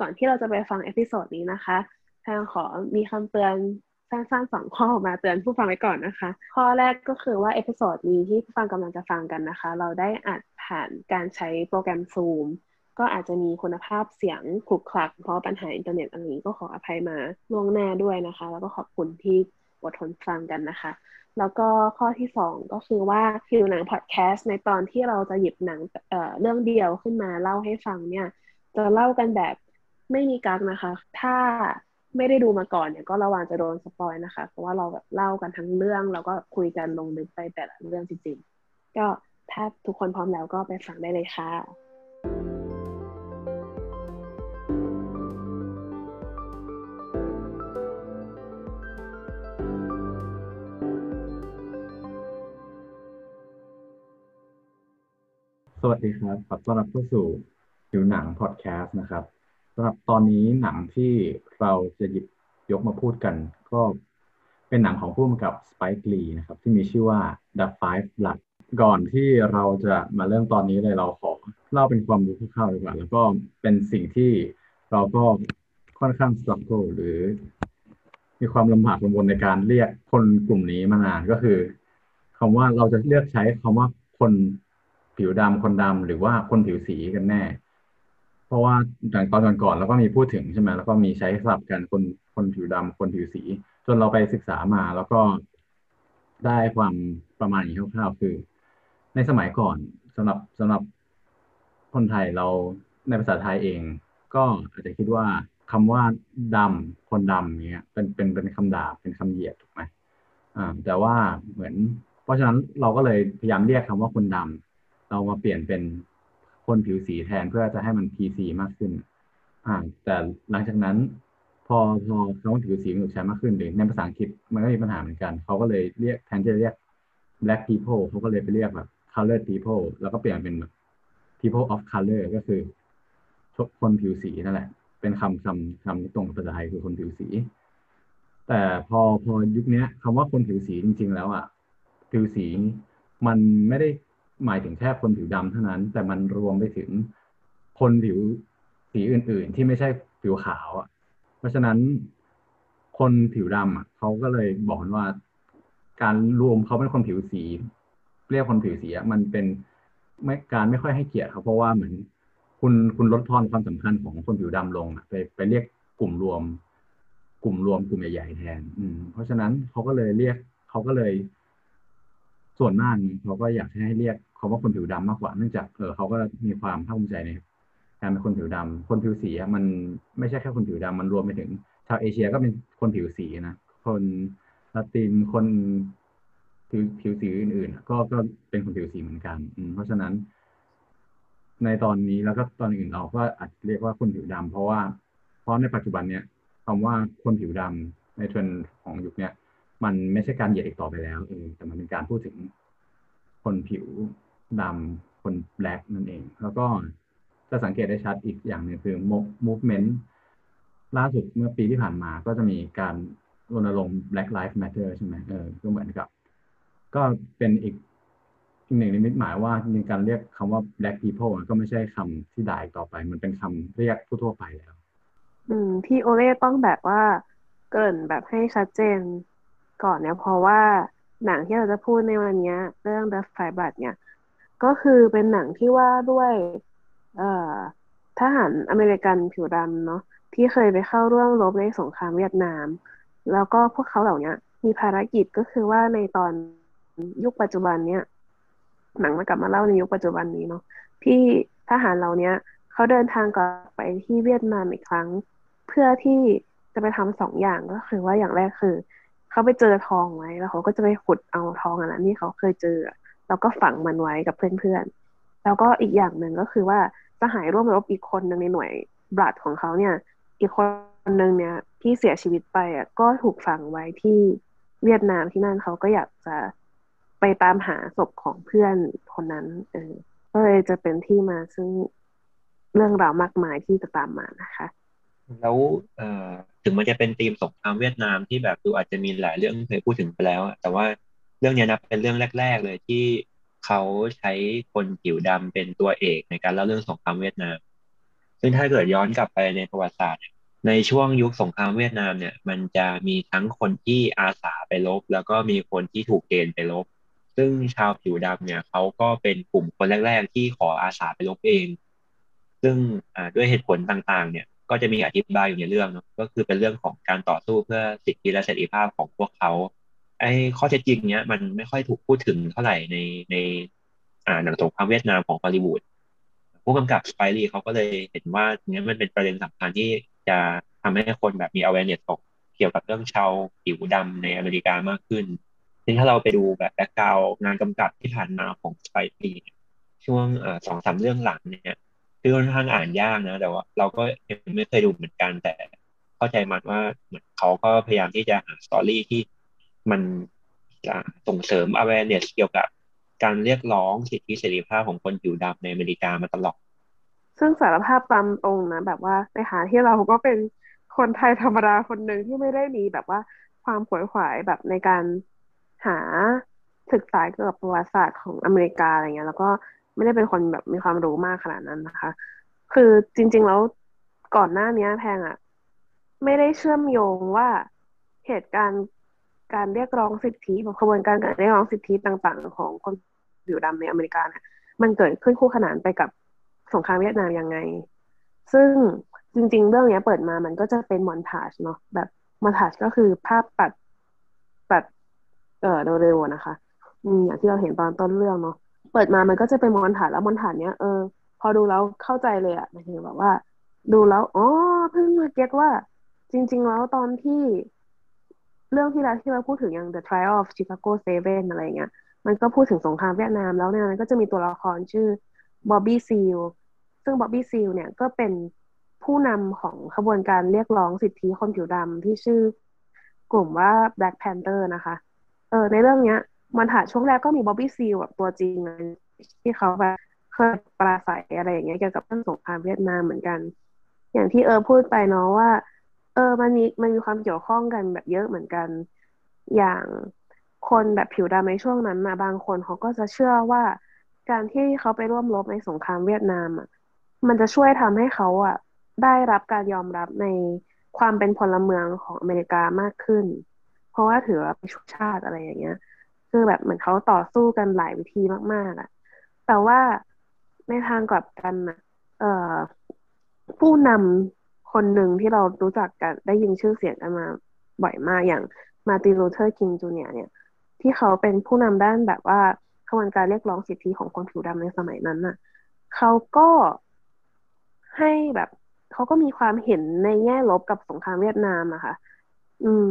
ก่อนที่เราจะไปฟัง episode นี้นะคะทางขอมีคำเตือนสั้นๆสองข้อมาเตือนผู้ฟังไว้ก่อนนะคะ ข้อแรกก็คือว่า episode นี้ที่ผู้ฟังกำลังจะฟังกันนะคะ เราได้อัดผ่านการใช้โปรแกรม Zoom ก็อาจจะมีคุณภาพเสียงขลุกขลัก เพราะปัญหาอินเทอร์เน็ตอะไรนี้ก็ขออภัยมาล่วงหน้าด้วยนะคะ แล้วก็ขอบคุณที่อดทนฟังกันนะคะ แล้วก็ข้อที่สองก็คือว่าหิวหนังพอดแคสต์ในตอนที่เราจะหยิบหนังเอ่อเรื่องเดียวขึ้นมาเล่าให้ฟังเนี่ย จะเล่ากันแบบ ไม่มีกักนะคะ ถ้าไม่ได้ดูมาก่อนเนี่ยก็ระวังจะโดนสปอยนะคะ เพราะว่าเราแบบเล่ากันทั้งเรื่อง แล้วก็คุยกันลงลึกไปแต่ละเรื่องจริงๆ ก็ถ้าทุกคนพร้อมแล้วก็ไปฟังได้เลยค่ะ สวัสดีครับ ขอต้อนรับเข้าสู่ผิวหนังพอดแคสต์นะครับำหรับตอนนี้หนังที่เราจะหยิบยกมาพูดกัน ก็เป็นหนังของผู้กำกับสไปค์ลีนะครับ ที่มีชื่อว่า The Five Blood ก่อนที่เราจะมาเริ่มตอนนี้เลยเราขอเล่าเป็นความรู้คร่าวๆดีกว่า แล้วก็เป็นสิ่งที่เราก็ค่อนข้างส t ั u เกิลหรือ มีความลำบากลำบนในการเรียกคนกลุ่มนี้มานานก็คือคำว่าเราจะเลือกใช้คำว่าคนผิวดำคนดำหรือว่าคนผิวสีกันแน่ เพราะว่าอย่างตอนก่อนๆเราก็มีพูดถึงใช่ไหมแล้วก็มีใช้สลับกันคนคนผิวดำคนผิวสี จนเราไปศึกษามาแล้วก็ได้ความประมาณอย่างคร่าวๆคือ ในสมัยก่อนสำหรับสำหรับคนไทยเราในภาษาไทยเอง ก็อาจจะคิดว่าคำว่าดำคนดำเนี้ยเป็นเป็นเป็นคำด่าเป็นคำเหยียดถูกไหมอ่าแต่ว่าเหมือน เพราะฉะนั้นเราก็เลยพยายามเรียกคำว่าคนดำเรามาเปลี่ยนเป็น คนผิวสีแทนเพื่อจะให้มัน PC มากขึ้น อ่า แต่หลังจากนั้น พอพอคำว่าผิวสีมันถูกใช้มากขึ้นหรือในภาษาอังกฤษมันก็มีปัญหาเหมือนกันเขาก็เลยเรียกแทนที่จะเรียก black people เขาก็เลยไปเรียกแบบ Color people แล้วก็เปลี่ยนเป็น people of color ก็คือคนผิวสีนั่นแหละ เป็นคำคำคำที่ตรงกับภาษาไทยคือคนผิวสี แต่พอพอยุคนี้คำว่าคนผิวสีจริง ๆ แล้วอะผิวสีมันไม่ได้ หมายถึงแค่คนผิวดำเท่านั้น แต่มันรวมไปถึงคนผิวสีอื่น ๆ ที่ไม่ใช่ผิวขาวอะเพราะฉะนั้นคนผิวดำอะเขาก็เลยบอกว่า การรวมเขาเป็นคนผิวสี เรียกคนผิวสีอะมันเป็นไม่การไม่ค่อยให้เกียรติเขาเพราะว่าเหมือนคุณคุณลดทอนความสำคัญของคนผิวดำลงไปไปเรียกกลุ่มรวม กลุ่มรวมกลุ่มใหญ่ๆแทน อืม เพราะฉะนั้นเขาก็เลยเรียกเขาก็เลย ส่วนมากเขาก็อยากให้เรียก เขาว่าคนผิวดำมากกว่าเนื่องจากเออเขาก็มีความภาคภูมิใจในการเป็นคนผิวดำคนผิวสีมันไม่ใช่แค่คนผิวดำมันรวมไปถึง ชาวเอเชียก็เป็นคนผิวสีนะคนละตินคนผิวผิวสีอื่น ๆ ก็ก็เป็นคนผิวสีเหมือนกัน อืเพราะฉะนั้น ในตอนนี้แล้วก็ตอนอื่นเราก็อาจเรียกว่าคนผิวดำเพราะว่าเพราะในปัจจุบันเนี้ยคำว่าคนผิวดำในเทรนด์ของยุคเนี้ยมันไม่ใช่การเหยียดอีกต่อไปแล้วเออแต่มันเป็นการพูดถึงคนผิว ดำคนแบล็กนั่นเอง แล้วก็จะสังเกตได้ชัดอีกอย่างหนึ่งคือ movement ล่าสุดเมื่อปีที่ผ่านมาก็จะมีการรณรงค์ Black Lives Matter ใช่ไหมเออก็เหมือนกับ ก็เป็นอีกอีกหนึ่งนิมิตหมายว่าจริงๆการเรียกคำว่า black people ก็ไม่ใช่คำที่ด่าอีกต่อไป มันเป็นคำเรียกทั่วๆไปแล้ว อืมที่โอเล่ต้องแบบว่าเกริ่นแบบให้ชัดเจนก่อนเนี่ยเพราะว่าหนังที่เราจะพูดในวันนี้เรื่อง The Five Blood เนี่ย ก็คือเป็นหนังที่ว่าด้วยเอ่อทหารอเมริกันผิวดำเนาะที่เคยไปเข้าร่วมรบในสงครามเวียดนาม แล้วก็พวกเขาเหล่านี้มีภารกิจก็คือว่าในตอนยุคปัจจุบันเนี่ยหนังมากลับมาเล่าในยุคปัจจุบันนี้เนาะที่ทหารเหล่านี้เขาเดินทางกลับไปที่เวียดนามอีกครั้ง เพื่อที่จะไปทำสองอย่างก็คือว่าอย่างแรกคือ เขาไปเจอทองไว้แล้วเขาก็จะไปขุดเอาทองอันนั้นที่เขาเคยเจอ แล้วก็ฝังมันไว้กับเพื่อนๆ แล้วก็อีกอย่างหนึ่งก็คือว่าสหายร่วมรบอีกคนหนึ่งในหน่วยบลัดของเขาเนี่ย อีกคนหนึ่งเนี่ยที่เสียชีวิตไปอะก็ถูกฝังไว้ที่เวียดนามที่นั่นเขาก็อยากจะไปตามหาศพของเพื่อนคนนั้น เออก็เลยจะเป็นที่มาซึ่งเรื่องราวมากมายที่จะตามมานะคะ แล้วเอ่อถึงมันจะเป็นธีมสงครามเวียดนามที่แบบดูอาจจะมีหลายเรื่องเคยพูดถึงไปแล้วแต่ว่า เรื่องนี้นะเป็นเรื่องแรก ๆ เลยที่เขาใช้คนผิวดำเป็นตัวเอกในการเล่าเรื่องสงครามเวียดนาม ซึ่งถ้าเกิดย้อนกลับไปในประวัติศาสตร์ ในช่วงยุคสงครามเวียดนามเนี่ย มันจะมีทั้งคนที่อาสาไปรบแล้วก็มีคนที่ถูกเกณฑ์ไปรบซึ่งชาวผิวดำเนี่ยเขาก็เป็นกลุ่มคนแรก ๆ ที่ขออาสาไปรบเอง ซึ่งด้วยเหตุผลต่างๆ เนี่ยก็จะมีอธิบายอยู่ในเรื่องเนาะก็คือเป็นเรื่องของการต่อสู้เพื่อสิทธิและเสรีภาพของพวกเขา ไอ้ข้อเท็จจริงเนี้ยมันไม่ค่อยถูกพูดถึงเท่าไหร่ในในอ่าหนังสงครามเวียดนามของฮอลลีวูดผู้กำกับสไปรีเขาก็เลยเห็นว่าเนี้ยมันเป็นประเด็นสำคัญที่จะทำให้คนแบบมี awareness ตกเกี่ยวกับเรื่องชาวผิวดำในอเมริกามากขึ้นซึ่งถ้าเราไปดูแบบแบ็กกราวงานกำกับที่ผ่านมาของสไปรีช่วงสองสามเรื่องหลังเนี่ยคือค่อนข้างอ่านยากนะ แต่ว่าเราก็ยังไม่เคยดูเหมือนกันแต่เข้าใจมันว่าเหมือนเขาก็พยายามที่จะหาสตอรี่ที่ มันส่งเสริม awareness เกี่ยวกับการเรียกร้องสิทธิเสรีภาพของคนผิวดำในอเมริกามาตลอด ซึ่งสารภาพตามตรงนะ แบบว่าในหาที่เราก็เป็นคนไทยธรรมดาคนหนึ่งที่ไม่ได้มีแบบว่าความขวนขวายแบบในการหาศึกษาเกี่ยวกับประวัติศาสตร์ของอเมริกาอะไรเงี้ย แล้วก็ไม่ได้เป็นคนแบบมีความรู้มากขนาดนั้นนะคะ คือจริง ๆ แล้วก่อนหน้านี้แพงอะไม่ได้เชื่อมโยงว่าเหตุการณ์ การเรียกร้องสิทธิแบบขบวนการการเรียกร้องสิทธิต่างๆ ของคนผิวดำในอเมริกาเนี่ยมันเกิดขึ้นคู่ขนานไปกับสงครามเวียดนามยังไง ซึ่งจริง ๆ เรื่องนี้เปิดมามันก็จะเป็นมอนทาจเนาะแบบมอนทาจก็คือภาพตัดตัด เอ่อเร็วๆนะคะอืมอย่างที่เราเห็นตอนต้นเรื่องเนาะเปิดมามันก็จะเป็นมอนทาจแล้วมอนทาจเนี้ยเออพอดูแล้วเข้าใจเลยอะหมายถึงแบบว่า ดูแล้วอ๋อเพิ่งมาเก็ตว่า จริง ๆ แล้วตอนที่ เรื่องที่เราที่เราพูดถึงอย่าง The Trial of Chicago Seven อะไรเงี้ย มันก็พูดถึงสงครามเวียดนามแล้วเนี่ยมันก็จะมีตัวละครชื่อบ๊อบบี้ซีลซึ่งบ๊อบบี้ซีลเนี่ยก็เป็นผู้นำของขบวนการเรียกร้องสิทธิคนผิวดำที่ชื่อกลุ่มว่า Black Panther นะคะ เออในเรื่องเนี้ย มันถ่ายช่วงแรกก็มีบ๊อบบี้ซีลแบบตัวจริงเลยที่เขาแบบเคยปราศัยอะไรอย่างเงี้ยเกี่ยวกับเรื่องสงครามเวียดนามเหมือนกัน อย่างที่เออพูดไปเนาะว่า เออ มันมีมันมีความเกี่ยวข้องกันแบบเยอะเหมือนกัน อย่างคนแบบผิวดำในช่วงนั้นนะบางคนเขาก็จะเชื่อว่าการที่เขาไปร่วมรบในสงครามเวียดนามอะ มันจะช่วยทำให้เขาอะ ได้รับการยอมรับในความเป็นพลเมืองของอเมริกามากขึ้น เพราะว่าถือว่าเป็นชาติอะไรอย่างเงี้ย คือแบบเหมือนเขาต่อสู้กันหลายวิธีมากๆอะ แต่ว่าในทางกลับกันนะเอ่อผู้นำ คนหนึ่งที่เรารู้จักกันได้ยินชื่อเสียงกันมาบ่อยมากอย่าง Martin Luther King Junior เนี่ย ที่เขาเป็นผู้นำด้านแบบว่าขบวนการเรียกร้องสิทธิของคนผิวดำในสมัยนั้นน่ะ เขาก็ให้แบบ เขาก็มีความเห็นในแง่ลบกับสงครามเวียดนามอะค่ะ อืม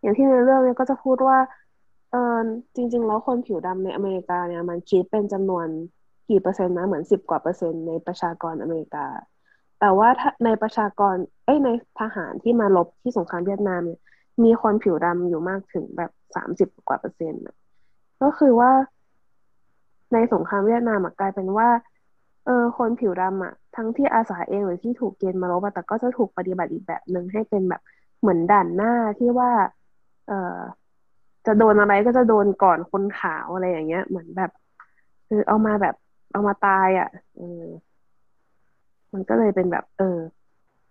อย่างที่ในเรื่องเนี้ยก็จะพูดว่าเออจริง ๆ แล้วคนผิวดำในอเมริกาเนี่ย มันคิดเป็นจำนวนกี่เปอร์เซ็นต์นะเหมือนสิบกว่าเปอร์เซ็นต์ในประชากรอเมริกา แต่ว่าในประชากร เอ้ยในทหารที่มาลบที่สงครามเวียดนามเนี่ยมีคนผิวดำอยู่มากถึงแบบสามสิบกว่าเปอร์เซ็นต์ก็คือว่า ในสงครามเวียดนามกลายเป็นว่า เออคนผิวดำอะ ทั้งที่อาสาเองหรือที่ถูกเกณฑ์มาลบแต่ก็จะถูกปฏิบัติอีกแบบหนึ่งให้เป็นแบบเหมือนด่านหน้าที่ว่า เออจะโดนอะไรก็จะโดนก่อนคนขาวอะไรอย่างเงี้ย เหมือนแบบคือเอามาแบบเอามาตายอะเออ มันก็เลยเป็นแบบ เออ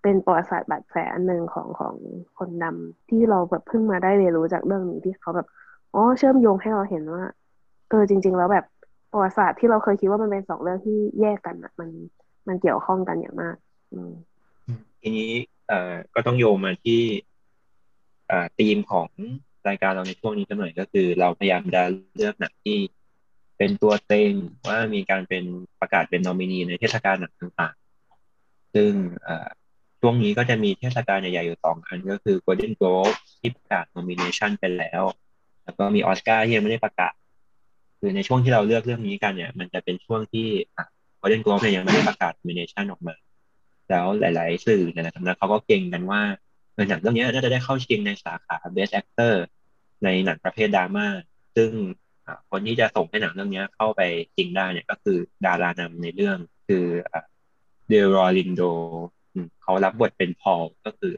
เป็นประวัติศาสตร์บาดแผลอันหนึ่งของของคนดำที่เราแบบเพิ่งมาได้เรียนรู้จากเรื่องนี้ที่เขาแบบอ๋อเชื่อมโยงให้เราเห็นว่า เออจริง ๆ แล้วแบบประวัติศาสตร์ที่เราเคยคิดว่ามันเป็นสองเรื่องที่แยกกันอะ มันมันเกี่ยวข้องกันอย่างมาก อืมทีนี้เอ่อก็ต้องโยงมาที่อ่าธีมของรายการเราในช่วงนี้กันหน่อยก็คือ เราพยายามจะเลือกหนังที่เป็นตัวเต็งว่ามีการเป็นประกาศเป็นนอมินีในเทศกาลหนังต่างๆ ซึ่งช่วงนี้ก็จะมีเทศกาลใหญ่ๆอยู่สองอันก็คือ Golden Globe ที่ประกาศนอมิเนชันไปแล้ว แล้วก็มีออสการ์ที่ยังไม่ได้ประกาศ คือในช่วงที่เราเลือกเรื่องนี้กันเนี่ย มันจะเป็นช่วงที่ Golden Globe เนี่ยยังไม่ได้ประกาศนอมิเนชันออกมา แล้วหลายๆ สื่อหลายๆสำนักเขาก็เก่งกันว่าหนังเรื่องนี้น่าจะได้เข้าชิงในสาขา Best Actor ในหนังประเภทดราม่าซึ่งคนที่จะส่งให้หนังเรื่องนี้เข้าไปจริงได้เนี่ยก็คือดารานำในเรื่องคือ เดรอรินโดเขารับบทเป็นพอลก็คือ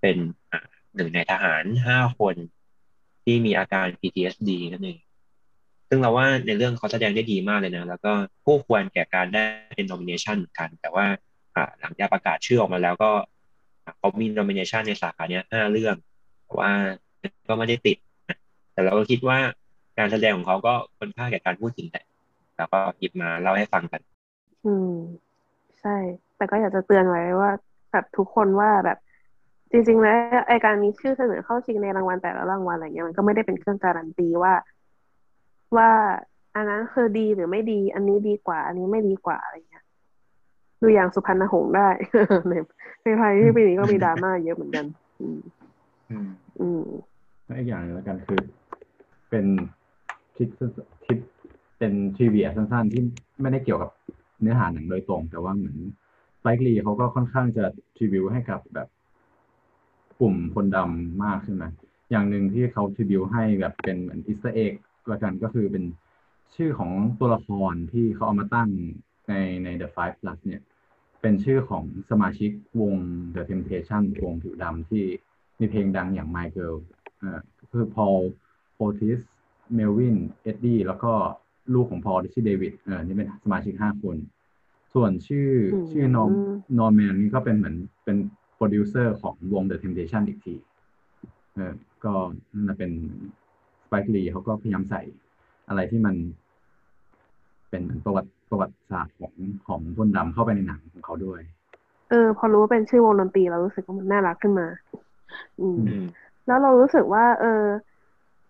เป็นหนึ่งในทหารห้าคนที่มีอาการ PTSD นั่นเอง ซึ่งเราว่าในเรื่องเขาแสดงได้ดีมากเลยนะ แล้วก็ผู้ควรแก่การได้เป็น nomination เหมือนกัน แต่ว่าหลังจากประกาศชื่อออกมาแล้วก็เขามี nomination ในสาขาเนี้ยห้าเรื่อง แต่ว่าก็ไม่ได้ติด แต่เราก็คิดว่าการแสดงของเขาก็ค่อนข้าแก่การพูดถึงแหละแล้วก็หยิบมาเล่าให้ฟังกัน อืม ใช่ แต่ก็อยากจะเตือนไว้ว่าแบบทุกคนว่าแบบจริงๆแล้วไอการมีชื่อเสนอเข้าชิงในรางวัลแต่ละรางวัลอะไรเงี้ยมันก็ไม่ได้เป็นเครื่องการันตีว่าว่าอันนั้นคือดีหรือไม่ดี อันนี้ดีกว่า อันนี้ไม่ดีกว่าอะไรเงี้ยดูอย่างสุพรรณหงส์ได้ในในไทยที่ปีนี้ก็มีดราม่าเยอะเหมือนกัน อืม อืมอืมและอีกอย่างหนึงแล้วกันคือ เป็นคลิปคลิปเป็นทริเวียสั้นๆที่ไม่ได้เกี่ยวกับ เนื้อหาหนังโดยตรง แต่ว่าเหมือนไ i ลีเขาก็ค่อนข้างจะทริวิวให้กับแบบกลุ่มคนดำมากใช่ไหมอย่างหนึ่งที่เขาทริวิวให้แบบเป็นเหมือนอิสต์เอ็กละกันก็คือเป็นชื่อของตัวละครที่เขาเอามาตั้งในใน The Five Plus เนี่ย เป็นชื่อของสมาชิกวง The Temptation วงผิวดำที่มีเพลงดังอย่าง My Girl อ่าคือพอลโอทิสเมลวิน เอ็ดดี้แล้วก็ ลูกของพอลที่ชื่อเดวิดเออนี่เป็นสมาชิกห้าคน ส่วนชื่ออืมชื่อนอมนอร์แมนนี่ก็เป็นเหมือนเป็นโปรดิวเซอร์ของวง The Temptation อีกทีเออก็นั่นนะเป็นสไปค์ลีเขาก็พยายามใส่อะไรที่มัน เป็นเหมือนประวัติประวัติศาสตร์ของของคนดำเข้าไปในหนังของเขาด้วย เออ พอรู้ว่าเป็นชื่อวงดนตรีเรารู้สึกว่ามันน่ารักขึ้นมา อืมอืมแล้วเรารู้สึกว่า เออ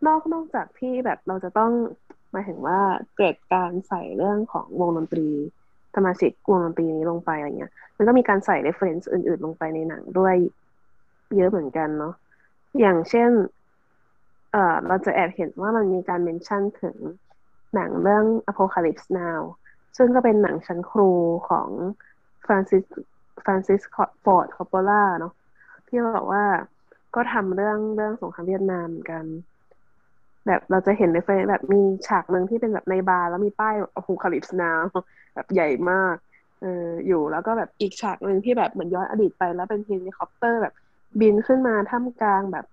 นอกนอกจากที่แบบเราจะต้อง หมายถึงว่าเกิดการใส่เรื่องของวงดนตรีธรรมสมาชิกวงดนตรีนี้ลงไปอะไรเงี้ย มันก็มีการใส่ reference อื่น ๆ ลงไปในหนังด้วยเยอะเหมือนกันเนาะอย่างเช่น เอ่อเราจะแอบเห็นว่ามันมีการ mention ถึงหนังเรื่อง Apocalypse Now ซึ่งก็เป็นหนังชั้นครูของฟรานซิสฟรานซิสฟอร์ดคอปโปล่าเนาะที่บอกว่าก็ทำเรื่องเรื่องสงครามเวียดนามเหมือนกัน แบบเราจะเห็นในเฟซแบบมีฉากหนึ่งที่เป็นแบบในบาร์แล้วมีป้ายอ p คาลิปส์นาวแบบใหญ่มากเอออยู่แล้วก็แบบอีกฉากหนึ่งที่แบบเหมือนย้อนอดีตไป แล้วเป็นเฮลิคอปเตอร์แบบบินขึ้นมาท่ามกลางแบบ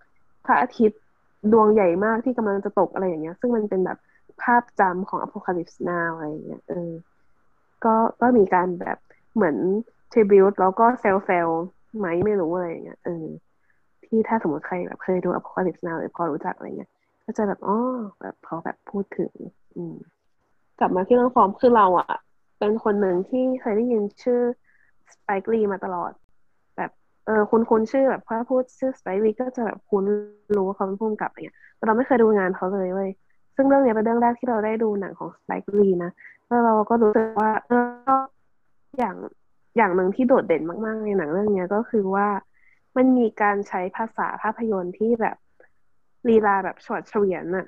พระอาทิตย์ดวงใหญ่มากที่กำลังจะตกอะไรอย่างเงี้ย ซึ่งมันเป็นแบบภาพจำของ Apocalypse Now อะไรอย่างเงี้ยเออก็ก็มีการแบบเหมือน tribute แล้วก็เซลเซลไหมไม่รู้อะไรอย่างเงี้ยเออที่ถ้าสมมติใครแบบเคยดู Apocalypse Now หรือพอรู้จักอะไรเงี้ย ก็จะแบบอ๋อแบบพอแบบพูดถึง อืม กลับมาที่เรื่องฟอร์มคือเราอะเป็นคนหนึ่งที่เคยได้ยินชื่อสไปค์ลีมาตลอด แบบเออคุณคุณชื่อแบบพอพูดชื่อสไปค์ลีก็จะแบบคุ้นรู้ว่าเขาเป็นผู้กำกับอะไรเงี้ยแต่เราไม่เคยดูงานเขาเลยเว้ยซึ่งเรื่องนี้เป็นเรื่องแรกที่เราได้ดูหนังของสไปค์ลีนะแล้วเราก็รู้สึกว่าเอออย่างอย่างหนึ่งที่โดดเด่นมาก ๆ ในหนังเรื่องเนี้ยก็คือว่ามันมีการใช้ภาษาภาพยนตร์ที่แบบ ลีลาแบบฉวดเฉวียนน่ะ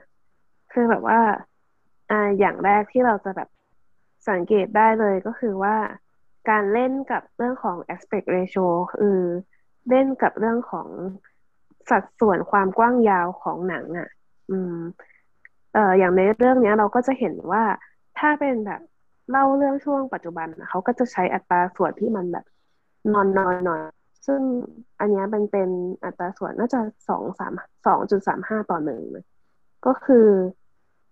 คือแบบว่า อ่าอย่างแรกที่เราจะแบบสังเกตได้เลยก็คือว่า การเล่นกับเรื่องของ aspect ratio คือเล่นกับเรื่องของสัดส่วนความกว้างยาวของหนังอะ อืม เอ่ออย่างในเรื่องเนี้ย เราก็จะเห็นว่าถ้าเป็นแบบเล่าเรื่องช่วงปัจจุบันเขาก็จะใช้อัตราส่วนที่มันแบบนอนนอนหน่อย ซึ่งอันนี้ยเป็นเป็นอัตราส่วนน่าจะสองสามสองจุดสามห้าต่อหนึ่งเลยก็คือ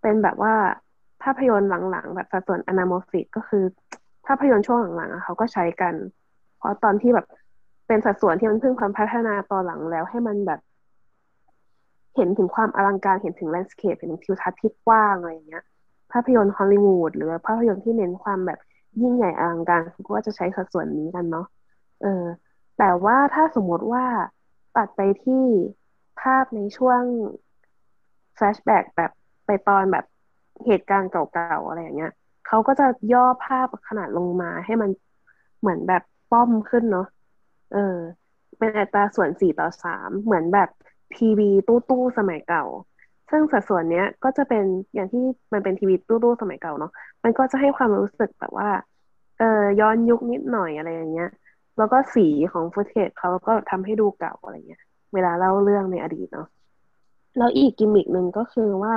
เป็นแบบว่าภาพยนตร์หลังๆ แบบสัดส่วน anamorphic ก็คือ ภาพยนตร์ช่วงหลังๆเขาก็ใช้กัน เพราะตอนที่แบบเป็นสัดส่วนที่มันเพิ่งความพัฒนาตอนหลังแล้วให้มันแบบ เห็นถึงความอลังการเห็นถึง landscape เห็นถึงทิวทัศน์ที่กว้างอะไรอย่างเงี้ย ภาพยนตร์ฮอลลีวูดหรือภาพยนตร์ที่เน้นความแบบยิ่งใหญ่อลังการก็จะใช้สัดส่วนนี้กันเนาะเออ แต่ว่าถ้าสมมติว่าตัดไปที่ภาพในช่วงแฟลชแบ็กแบบไปตอนแบบเหตุการณ์เก่าๆอะไรอย่างเงี้ยเขาก็จะย่อภาพขนาดลงมาให้มันเหมือนแบบป้อมขึ้นเนาะเออ เป็นอัตราส่วนสี่ต่อสามเหมือนแบบทีวีตู้ตู้ๆสมัยเก่า ซึ่งสัดส่วนเนี้ยก็จะเป็นอย่างที่มันเป็นทีวีตู้ตู้ๆสมัยเก่าเนาะมันก็จะให้ความรู้สึกแบบว่า เออย้อนยุคนิดหน่อยอะไรอย่างเงี้ย แล้วก็สีของ footage เขาก็ทำให้ดูเก่าอะไรเงี้ย เวลาเล่าเรื่องในอดีตเนาะแล้วอีกกิมมิกหนึ่งก็คือว่า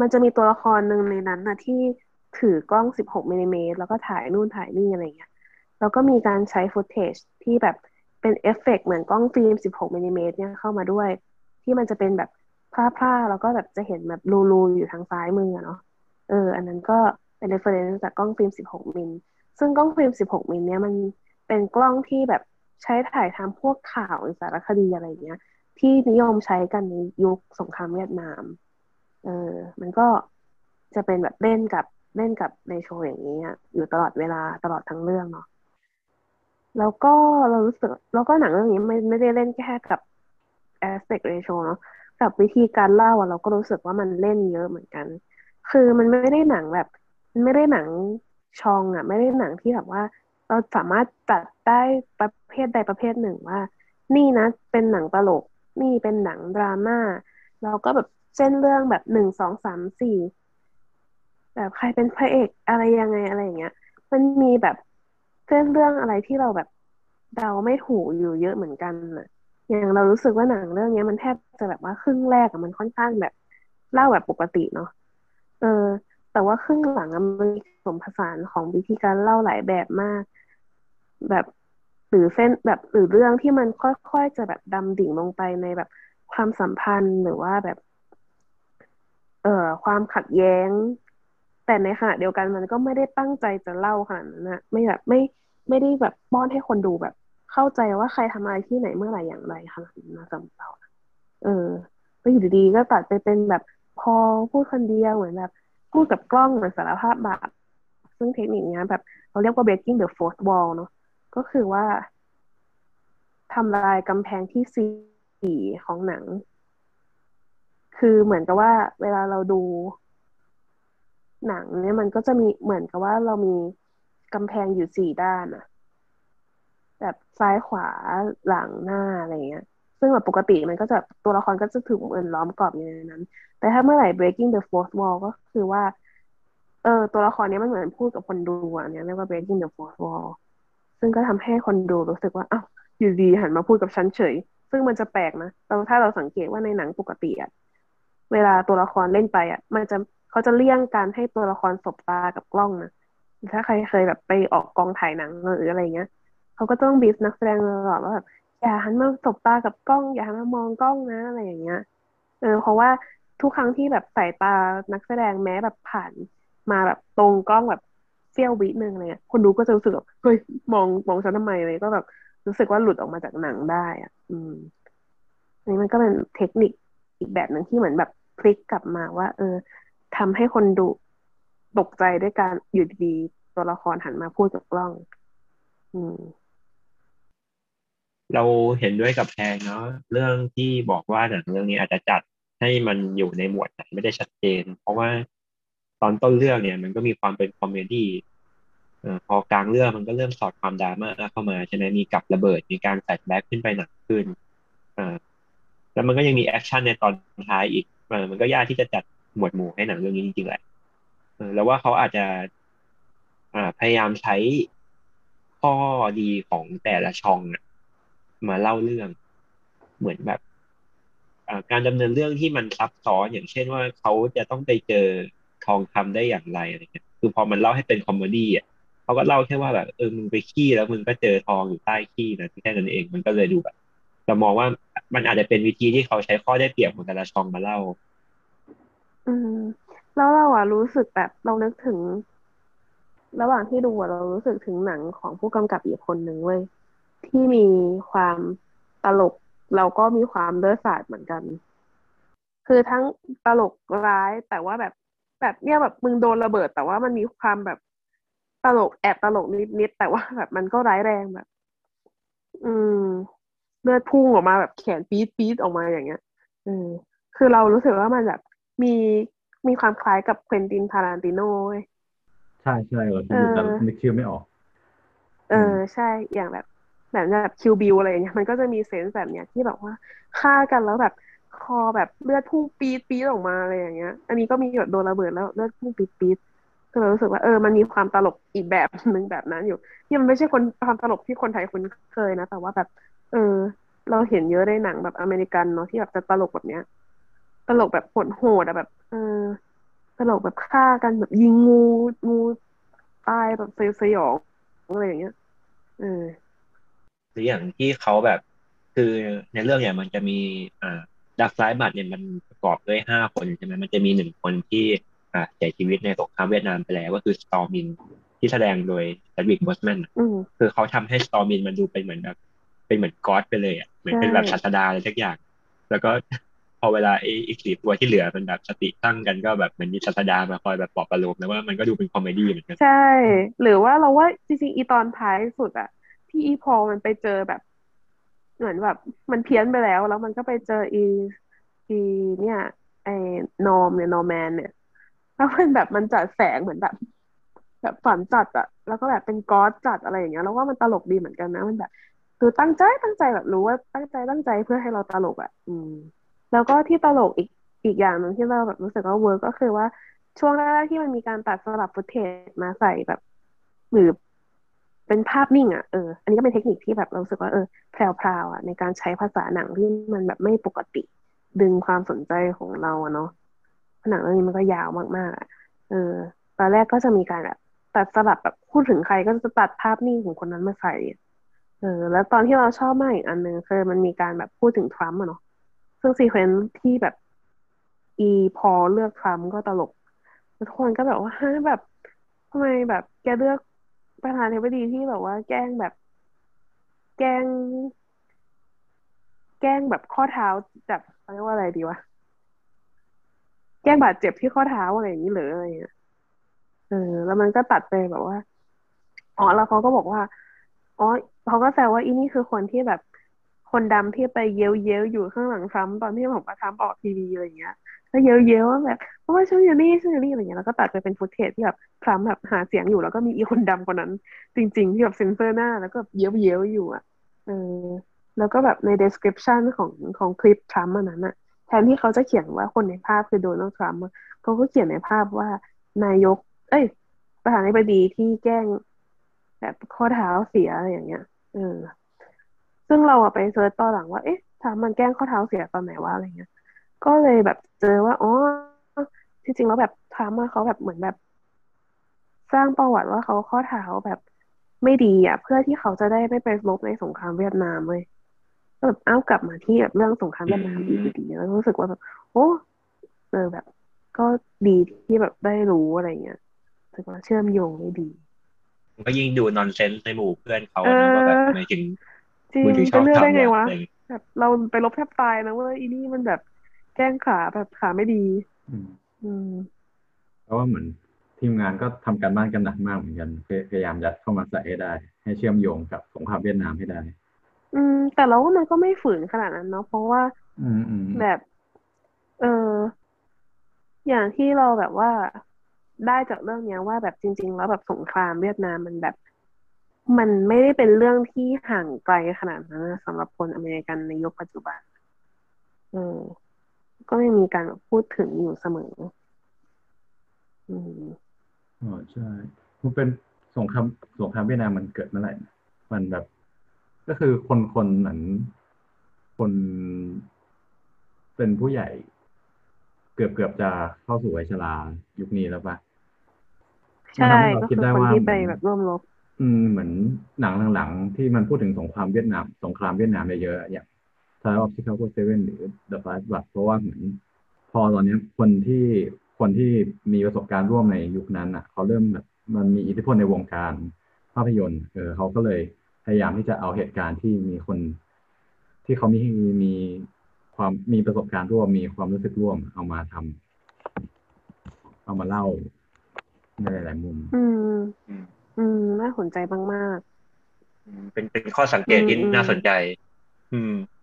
มันจะมีตัวละครหนึ่งในนั้นนะที่ถือกล้อง 16มิลลิเมตรแล้วก็ถ่ายนู่นถ่ายนี่อะไรเงี้ย แล้วก็มีการใช้ footage ที่แบบเป็นเอฟเฟกต์เหมือนกล้องฟิล์ม 16มิลลิเมตรเนี่ยเข้ามาด้วย ที่มันจะเป็นแบบพร่าๆแล้วก็แบบจะเห็นแบบรูๆอยู่ทางซ้ายมือเนาะ เออ อันนั้นก็เป็น reference จากกล้องฟิล์ม 16มิล ซึ่งกล้องฟิล์ม 16มิลเนี่ยมัน เป็นกล้องที่แบบใช้ถ่ายทำพวกข่าวสารคดีอะไรเงี้ย ที่นิยมใช้กันในยุคสงครามเวียดนาม เออ มันก็จะเป็นแบบเล่นกับเล่นกับในโชว์อย่างนี้อยู่ตลอดเวลาตลอดทั้งเรื่องเนาะแล้วก็เรารู้สึกแล้วก็หนังเรื่องนี้ไม่ไม่ได้เล่นแค่กับ aspect ratio เนาะกับวิธีการเล่าอะเราก็รู้สึกว่ามันเล่นเยอะเหมือนกัน คือมันไม่ได้หนังแบบมันไม่ได้หนังชองอะไม่ได้หนังที่แบบว่า เราสามารถจัดได้ประเภทใดประเภทหนึ่งว่า นี่นะ เป็นหนังตลก นี่เป็นหนังดราม่าเราก็แบบเส้นเรื่องแบบหนึ่งสองสามสี่แบบใครเป็นพระเอกอะไรยังไงอะไรอย่างเงี้ย มันมีแบบเส้นเรื่องอะไรที่เราแบบเดาไม่ถูกอยู่เยอะเหมือนกันอะอย่างเรารู้สึกว่าหนังเรื่องนี้มันแทบจะแบบว่าครึ่งแรกมันค่อนข้างแบบเล่าแบบปกติเนาะเออ แต่ว่าครึ่งหลังมันมี สมผสานของวิธีการเล่าหลายแบบมาก แบบหรือเส้นแบบหรือเรื่องที่มันค่อยๆจะแบบดำดิ่งลงไปในแบบความสัมพันธ์หรือว่าแบบ เอ่อความขัดแย้ง แต่ในขณะเดียวกันมันก็ไม่ได้ตั้งใจจะเล่าขนาดนั้นนะไม่แบบไม่ไม่ได้แบบป้อนให้คนดูแบบ เข้าใจว่าใครทำอะไรที่ไหนเมื่อไหร่อย่างไรขนาดนั้นนะสำหรับเราเออก็อยู่ดีๆก็ตัดไปเป็นแบบพอพูดคนเดียวเหมือนแบบพูดกับกล้องเหมือนสารภาพบาป ซึ่งเทคนิคนี้แบบเราเรียกว่า breaking the fourth wall เนาะก็คือว่าทำลายกำแพงที่สี่ของหนัง คือเหมือนกับว่า เวลาเราดู หนังเนี่ยมันก็จะมีเหมือนกับว่าเรามีกำแพงอยู่สี่ด้านอะแบบซ้ายขวาหลังหน้าอะไรเงี้ย ซึ่งแบบปกติมันก็จะตัวละครก็จะถูกเหมือนล้อมกรอบอยู่ในนั้น แต่ถ้าเมื่อไหร่ breaking the fourth wall ก็คือว่า เออตัวละครนี้มันเหมือนพูดกับคนดูอะเนี่ยเรียกว่า breaking the fourth wall ซึ่งก็ทำให้คนดูรู้สึกว่าอ้าวอยู่ดีหันมาพูดกับฉันเฉย ซึ่งมันจะแปลกนะเราถ้าเราสังเกตว่าในหนังปกติอะเวลาตัวละครเล่นไปอะ มันจะเขาจะเลี่ยงการให้ตัวละครสบตากับกล้องนะถ้าใครเคยแบบไปออกกองถ่ายหนังหรืออะไรเงี้ยเขาก็ต้องบีฟนักแสดงตลอดว่าแบบอย่าหันมาสบตากับกล้อง อย่าหันมามองกล้องนะอะไรอย่างเงี้ยเออเพราะว่าทุกครั้งที่แบบสายตานักแสดงแม้แบบผ่าน มาแบบตรงกล้องแบบเสี้ยววิหนึ่งอะไรเงี้ยคนดูก็จะรู้สึกแบบเฮ้ยมองมองฉันทำไมเลยก็แบบรู้สึกว่าหลุดออกมาจากหนังได้อะ อืมอันนี้มันก็เป็นเทคนิคอีกแบบหนึ่งที่เหมือนแบบพลิกกลับมาว่า เออทำให้คนดูตกใจด้วยการอยู่ดีๆตัวละครหันมาพูดกับกล้อง อืม เราเห็นด้วยกับแพงเนาะเรื่องที่บอกว่าหนังเรื่องนี้อาจจะจัดให้มันอยู่ในหมวดไหนไม่ได้ชัดเจน เพราะว่า ตอนต้นเรื่องเนี่ย มันก็มีความเป็น comedy พอกลางเรื่องมันก็เริ่มสอดความดราม่าเข้ามาใช่ไหมมีกับระเบิดมีการ flashback ขึ้นไปหนักขึ้นแล้วมันก็ยังมีแอคชั่นในตอนท้ายอีกมันก็ยากที่จะจัดหมวดหมู่ให้หนังเรื่องนี้จริงๆแหละแล้วว่าเขาอาจจะพยายามใช้ข้อดีของแต่ละช่องมาเล่าเรื่องเหมือนแบบการดำเนินเรื่องที่มันซับซ้อนอย่างเช่นว่าเขาจะต้องไปเจอ ทองคำได้อย่างไรอะไรเงี้ยคือพอมันเล่าให้เป็น comedy อะเขาก็เล่าแค่ว่าแบบเออมึงไปขี้แล้วมึงก็เจอทองอยู่ใต้ขี้นะแค่นั้นเองมันก็เลยดูแบบเรามองว่ามันอาจจะเป็นวิธีที่เขาใช้ข้อได้เปรียบของแต่ละช่องมาเล่า อืม แล้วเราอะรู้สึกแบบเรานึกถึง ระหว่างที่ดูอะเรารู้สึกถึงหนังของผู้กำกับอีกคนหนึ่งเว้ยที่มีความตลกเราก็มีความเลือดสาดเหมือนกัน คือทั้งตลกร้ายแต่ว่าแบบ แบบเนี่ยแบบมึงโดนระเบิด แต่ว่ามันมีความแบบตลกแอบตลกนิดๆแต่ว่าแบบมันก็ร้ายแรงแบบ อืมเลือดพุ่งออกมาแบบแขนปี๊ดปี๊ดออกมาอย่างเงี้ยอืมคือเรารู้สึกว่ามันแบบมีมีความคล้ายกับเควนตินทารันติโน่ใช่ใช่เราคิดแต่นึกชื่อไม่ออก เออ ใช่อย่างแบบแบบแบบ Kill Bill อะไรอย่างเงี้ยมันก็จะมี sense แบบเนี้ยที่แบบว่าฆ่ากันแล้วแบบ คอแบบเลือดพุ่งปี๊ดปี๊ดออกมาอะไรอย่างเงี้ย อันนี้ก็มีแบบโดนระเบิดแล้วเลือดพุ่งปี๊ดปี๊ดก็เรารู้สึกว่าเออมันมีความตลกอีกแบบหนึ่งแบบนั้นอยู่ที่มันไม่ใช่คนความตลกที่คนไทยคุ้นเคยนะ แต่ว่าแบบ เออ เราเห็นเยอะในหนังแบบอเมริกันเนาะที่แบบจะตลกแบบเนี้ย ตลกแบบโหดโหดอะแบบ เออ ตลกแบบฆ่ากันแบบยิงงูงูตายแบบสยองอะไรอย่างเงี้ยเออหรืออย่างที่เขาแบบ คือในเรื่องเนี่ยมันจะมีอ่า ดักไซบัตเนี่ยมันประกอบด้วยห้าคนใช่ไหมมันจะมีหนึ่งคนที่อ่าเสียชีวิตในสงครามเวียดนามไปแล้วก็คือสตอร์มินที่แสดงโดยแชดวิกโบสแมนอืมคือเขาทำให้สตอร์มินมันดูเป็นเหมือนแบบเป็นเหมือน God ไปเลยอะเหมือนเป็นแบบศาสดาอะไรสักอย่าง แล้วก็พอเวลาไอ้อีกสี่ตัวที่เหลือมันแบบสติแตกกันก็แบบเหมือนมีศาสดามาคอยแบบปลอบประโลมแล้วว่ามันก็ดูเป็น comedy เหมือนกันใช่ หรือว่าเราว่าจริงๆอีตอนท้ายสุดอะที่อีพอลมันไปเจอแบบ เหมือนแบบมันเพี้ยนไปแล้ว แล้วมันก็ไปเจออีอีเนี่ยไอ้นอมเนี่ยนอแมนเนี่ยแล้วมันแบบมันจัดแสงเหมือนแบบ แบบฝันจัดอะแล้วก็แบบเป็น God จัดอะไรอย่างเงี้ยแล้วว่ามันตลกดีเหมือนกันนะ มันแบบคือตั้งใจตั้งใจแบบรู้ว่าตั้งใจตั้งใจเพื่อให้เราตลกอะอืม แล้วก็ที่ตลกอีกอีกอย่างหนึ่งที่เราแบบรู้สึกว่า work ก็คือว่าช่วงแรกๆที่มันมีการตัดสลับ footage มาใส่แบบ หรือ เป็นภาพนิ่งอะเอออันนี้ก็เป็นเทคนิคที่แบบเราสึกว่าเออแพรวๆอะในการใช้ภาษาหนังที่มันแบบไม่ปกติ ดึงความสนใจของเราอะเนาะหนังเรื่องนี้มันก็ยาวมากๆอะเออ ตอนแรกก็จะมีการแบบตัดสลับแบบพูดถึงใครก็จะตัดภาพนิ่งของคนนั้นมาใส่เออ แล้วตอนที่เราชอบมากอีกอันหนึ่งคือมันมีการแบบพูดถึงทรัมป์อะเนาะซึ่ง sequence ที่แบบอีพอลเลือกทรัมป์ก็ตลกทุกคนก็แบบว่าฮะแบบทำไมแบบแกเลือก ประธานาธิบดีที่แบบว่าแกล้งแบบ แกล้ง แกล้งแบบข้อเท้าจับเรียกว่าอะไรดีวะแกล้งบาดเจ็บที่ข้อเท้าอะไรอย่างนี้เหรืออะไรเงี้ยเออ แล้วมันก็ตัดไปแบบว่าอ๋อแล้วเขาก็บอกว่าอ๋อเขาก็แซวว่าอีนี่คือคนที่แบบคนดำที่ไปเย้ยวเย้ยวอยู่ข้างหลังทรัมป์ตอนที่ผมมาทรัมป์ออกทีวีอะไรอย่างเงี้ย ก็เย้ยวเย้ยว่าแบบโอ้ยฉันอยู่นี่ฉันอยู่นี่อะไรเงี้ยแล้วก็ตัดไปเป็น footage ที่แบบทรัมป์แบบหาเสียงอยู่แล้วก็มีอีคนดำคนนั้น จริง ๆ ที่แบบเซ็นเซอร์หน้าแล้วก็เย้ยวเย้ยวอยู่อะเออแล้วก็แบบใน description ของของคลิปทรัมป์อันนั้นอะแทนที่เขาจะเขียนว่าคนในภาพคือโดนัลด์ทรัมป์เขาก็เขียนในภาพว่านายก เอ้ย ประธานาธิบดีที่แกล้งแบบข้อเท้าเสียอะไรอย่างเงี้ยเออซึ่งเราอะไป search ตอนหลังว่า เอ๊ะทรัมป์มันแกล้งข้อเท้าเสียตอนไหนวะอะไรเงี้ย ก็เลยแบบเจอว่าอ๋อที่จริงแล้วแบบทำมาเขาแบบเหมือนแบบ สร้างประวัติว่าเขาข้อเท้าแบบไม่ดีอะ เพื่อที่เขาจะได้ไม่ไปรบในสงครามเวียดนามเลยก็แบบเอ้ากลับมาที่แบบเรื่องสงครามเวียดนามดีดีๆแล้วรู้สึกว่าแบบ โอ้เออแบบ ก็ดีที่แบบได้รู้อะไรเงี้ยรู้สึกว่าเชื่อมโยงได้ดีก็ยิ่งดูนอนเซนส์ในหมู่เพื่อนเขาเอนะอว่าแบบทำไมถึงจริงมึงถึงชจะอบเลือกได้ทำไงวะวะอะไรอย่างเงี้ยแบบเราไปลบแทบตายนะเว้ยอีนี่มันแบบ แกล้งขาแบบขาไม่ดีอืมอืมเพราะว่าเหมือนทีมงานก็ทำการบ้านกันหนักมากเหมือนกันพยพยายามยัดเข้ามาใส่ให้ได้ ให้เชื่อมโยงกับสงครามเวียดนามให้ได้ อืม แต่เราว่ามันก็ไม่ฝืนขนาดนั้นเนาะเพราะว่าอืมอืมแบบ เอออย่างที่เราแบบว่าได้จากเรื่องเนี้ยว่าแบบจริง ๆ แล้วแบบสงครามเวียดนามมันแบบ มันไม่ได้เป็นเรื่องที่ห่างไกลขนาดนั้นนะสำหรับคนอเมริกันในยุคปัจจุบันเออ ก็ยังมีการแบบพูดถึงอยู่เสมอ อืมอ๋อใช่มันเป็นสงครามสงครามเวียดนามมันเกิดเมื่อไหร่นะมันแบบ ก็คือคนคนเหมือนคนเป็นผู้ใหญ่ เกือบเกือบจะเข้าสู่วัยชรายุคนี้แล้วปะใช่มันทำให้เราก็คิดคือได้คนว่าที่ไปเหมือนแบบร่วมรบอืมเหมือนหนังหลังๆที่มันพูดถึงสงครามเวียดนาม สงครามเวียดนามเยอะๆอย่าง Trial of Chicago Seven หรือ The Five Blood เพราะว่าเหมือนพอตอนเนี้ยคนที่คนที่มีประสบการณ์ร่วมในยุคนั้นอะเขาเริ่มแบบมันมีอิทธิพลในวงการภาพยนตร์เออเขาก็เลยพยายามที่จะเอาเหตุการณ์ที่มีคน ที่เขามีมีความมีประสบการณ์ร่วมมีความรู้สึกร่วม เอามาทำเอามาเล่าในหลายๆมุม อืม อืมอืมน่าสนใจมากอืมเป็นเป็นข้อสังเกตที่อืมน่าสนใจ อืมๆ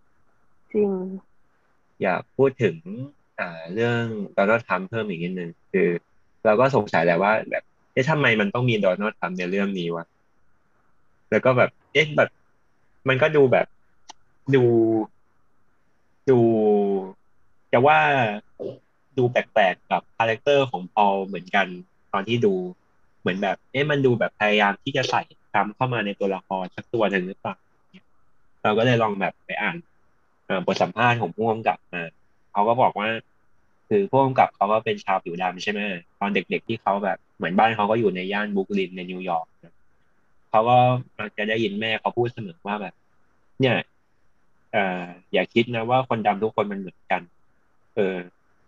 จริง อยากพูดถึงอ่าเรื่องโดนัลด์ทรัมป์เพิ่มอีกนิดนึงคือ เราก็สงสัยแหละว่า แบบเอ๊ะทำไมมันต้องมีโดนัลด์ทรัมป์ในเรื่องนี้วะแล้วก็แบบ เอ๊ะแบบมันก็ดูแบบดู ดูจะว่าดูแปลกๆกับ character ของพอลเหมือนกันตอนที่ดูเหมือนแบบ เอ๊ะมันดูแบบพยายามที่จะใส่ทรัมป์เข้ามาในตัวละครสักตัวหนึ่งหรือเปล่าเราก็เลยลองแบบไปอ่าน บทสัมภาษณ์ของผู้กำกับมาเขาก็บอกว่า คือผู้กำกับเขาก็เป็นชาวผิวดำใช่ไหมตอนเด็กๆที่เขาแบบ เหมือนบ้านเขาก็อยู่ในย่านบรุกลินในนิวยอร์กเขาก็มักจะได้ยินแม่เขาพูดเสมอว่าแบบ เนี่ยเอ่ออย่าคิดนะว่าคนดำทุกคนมันเหมือนกัน เออ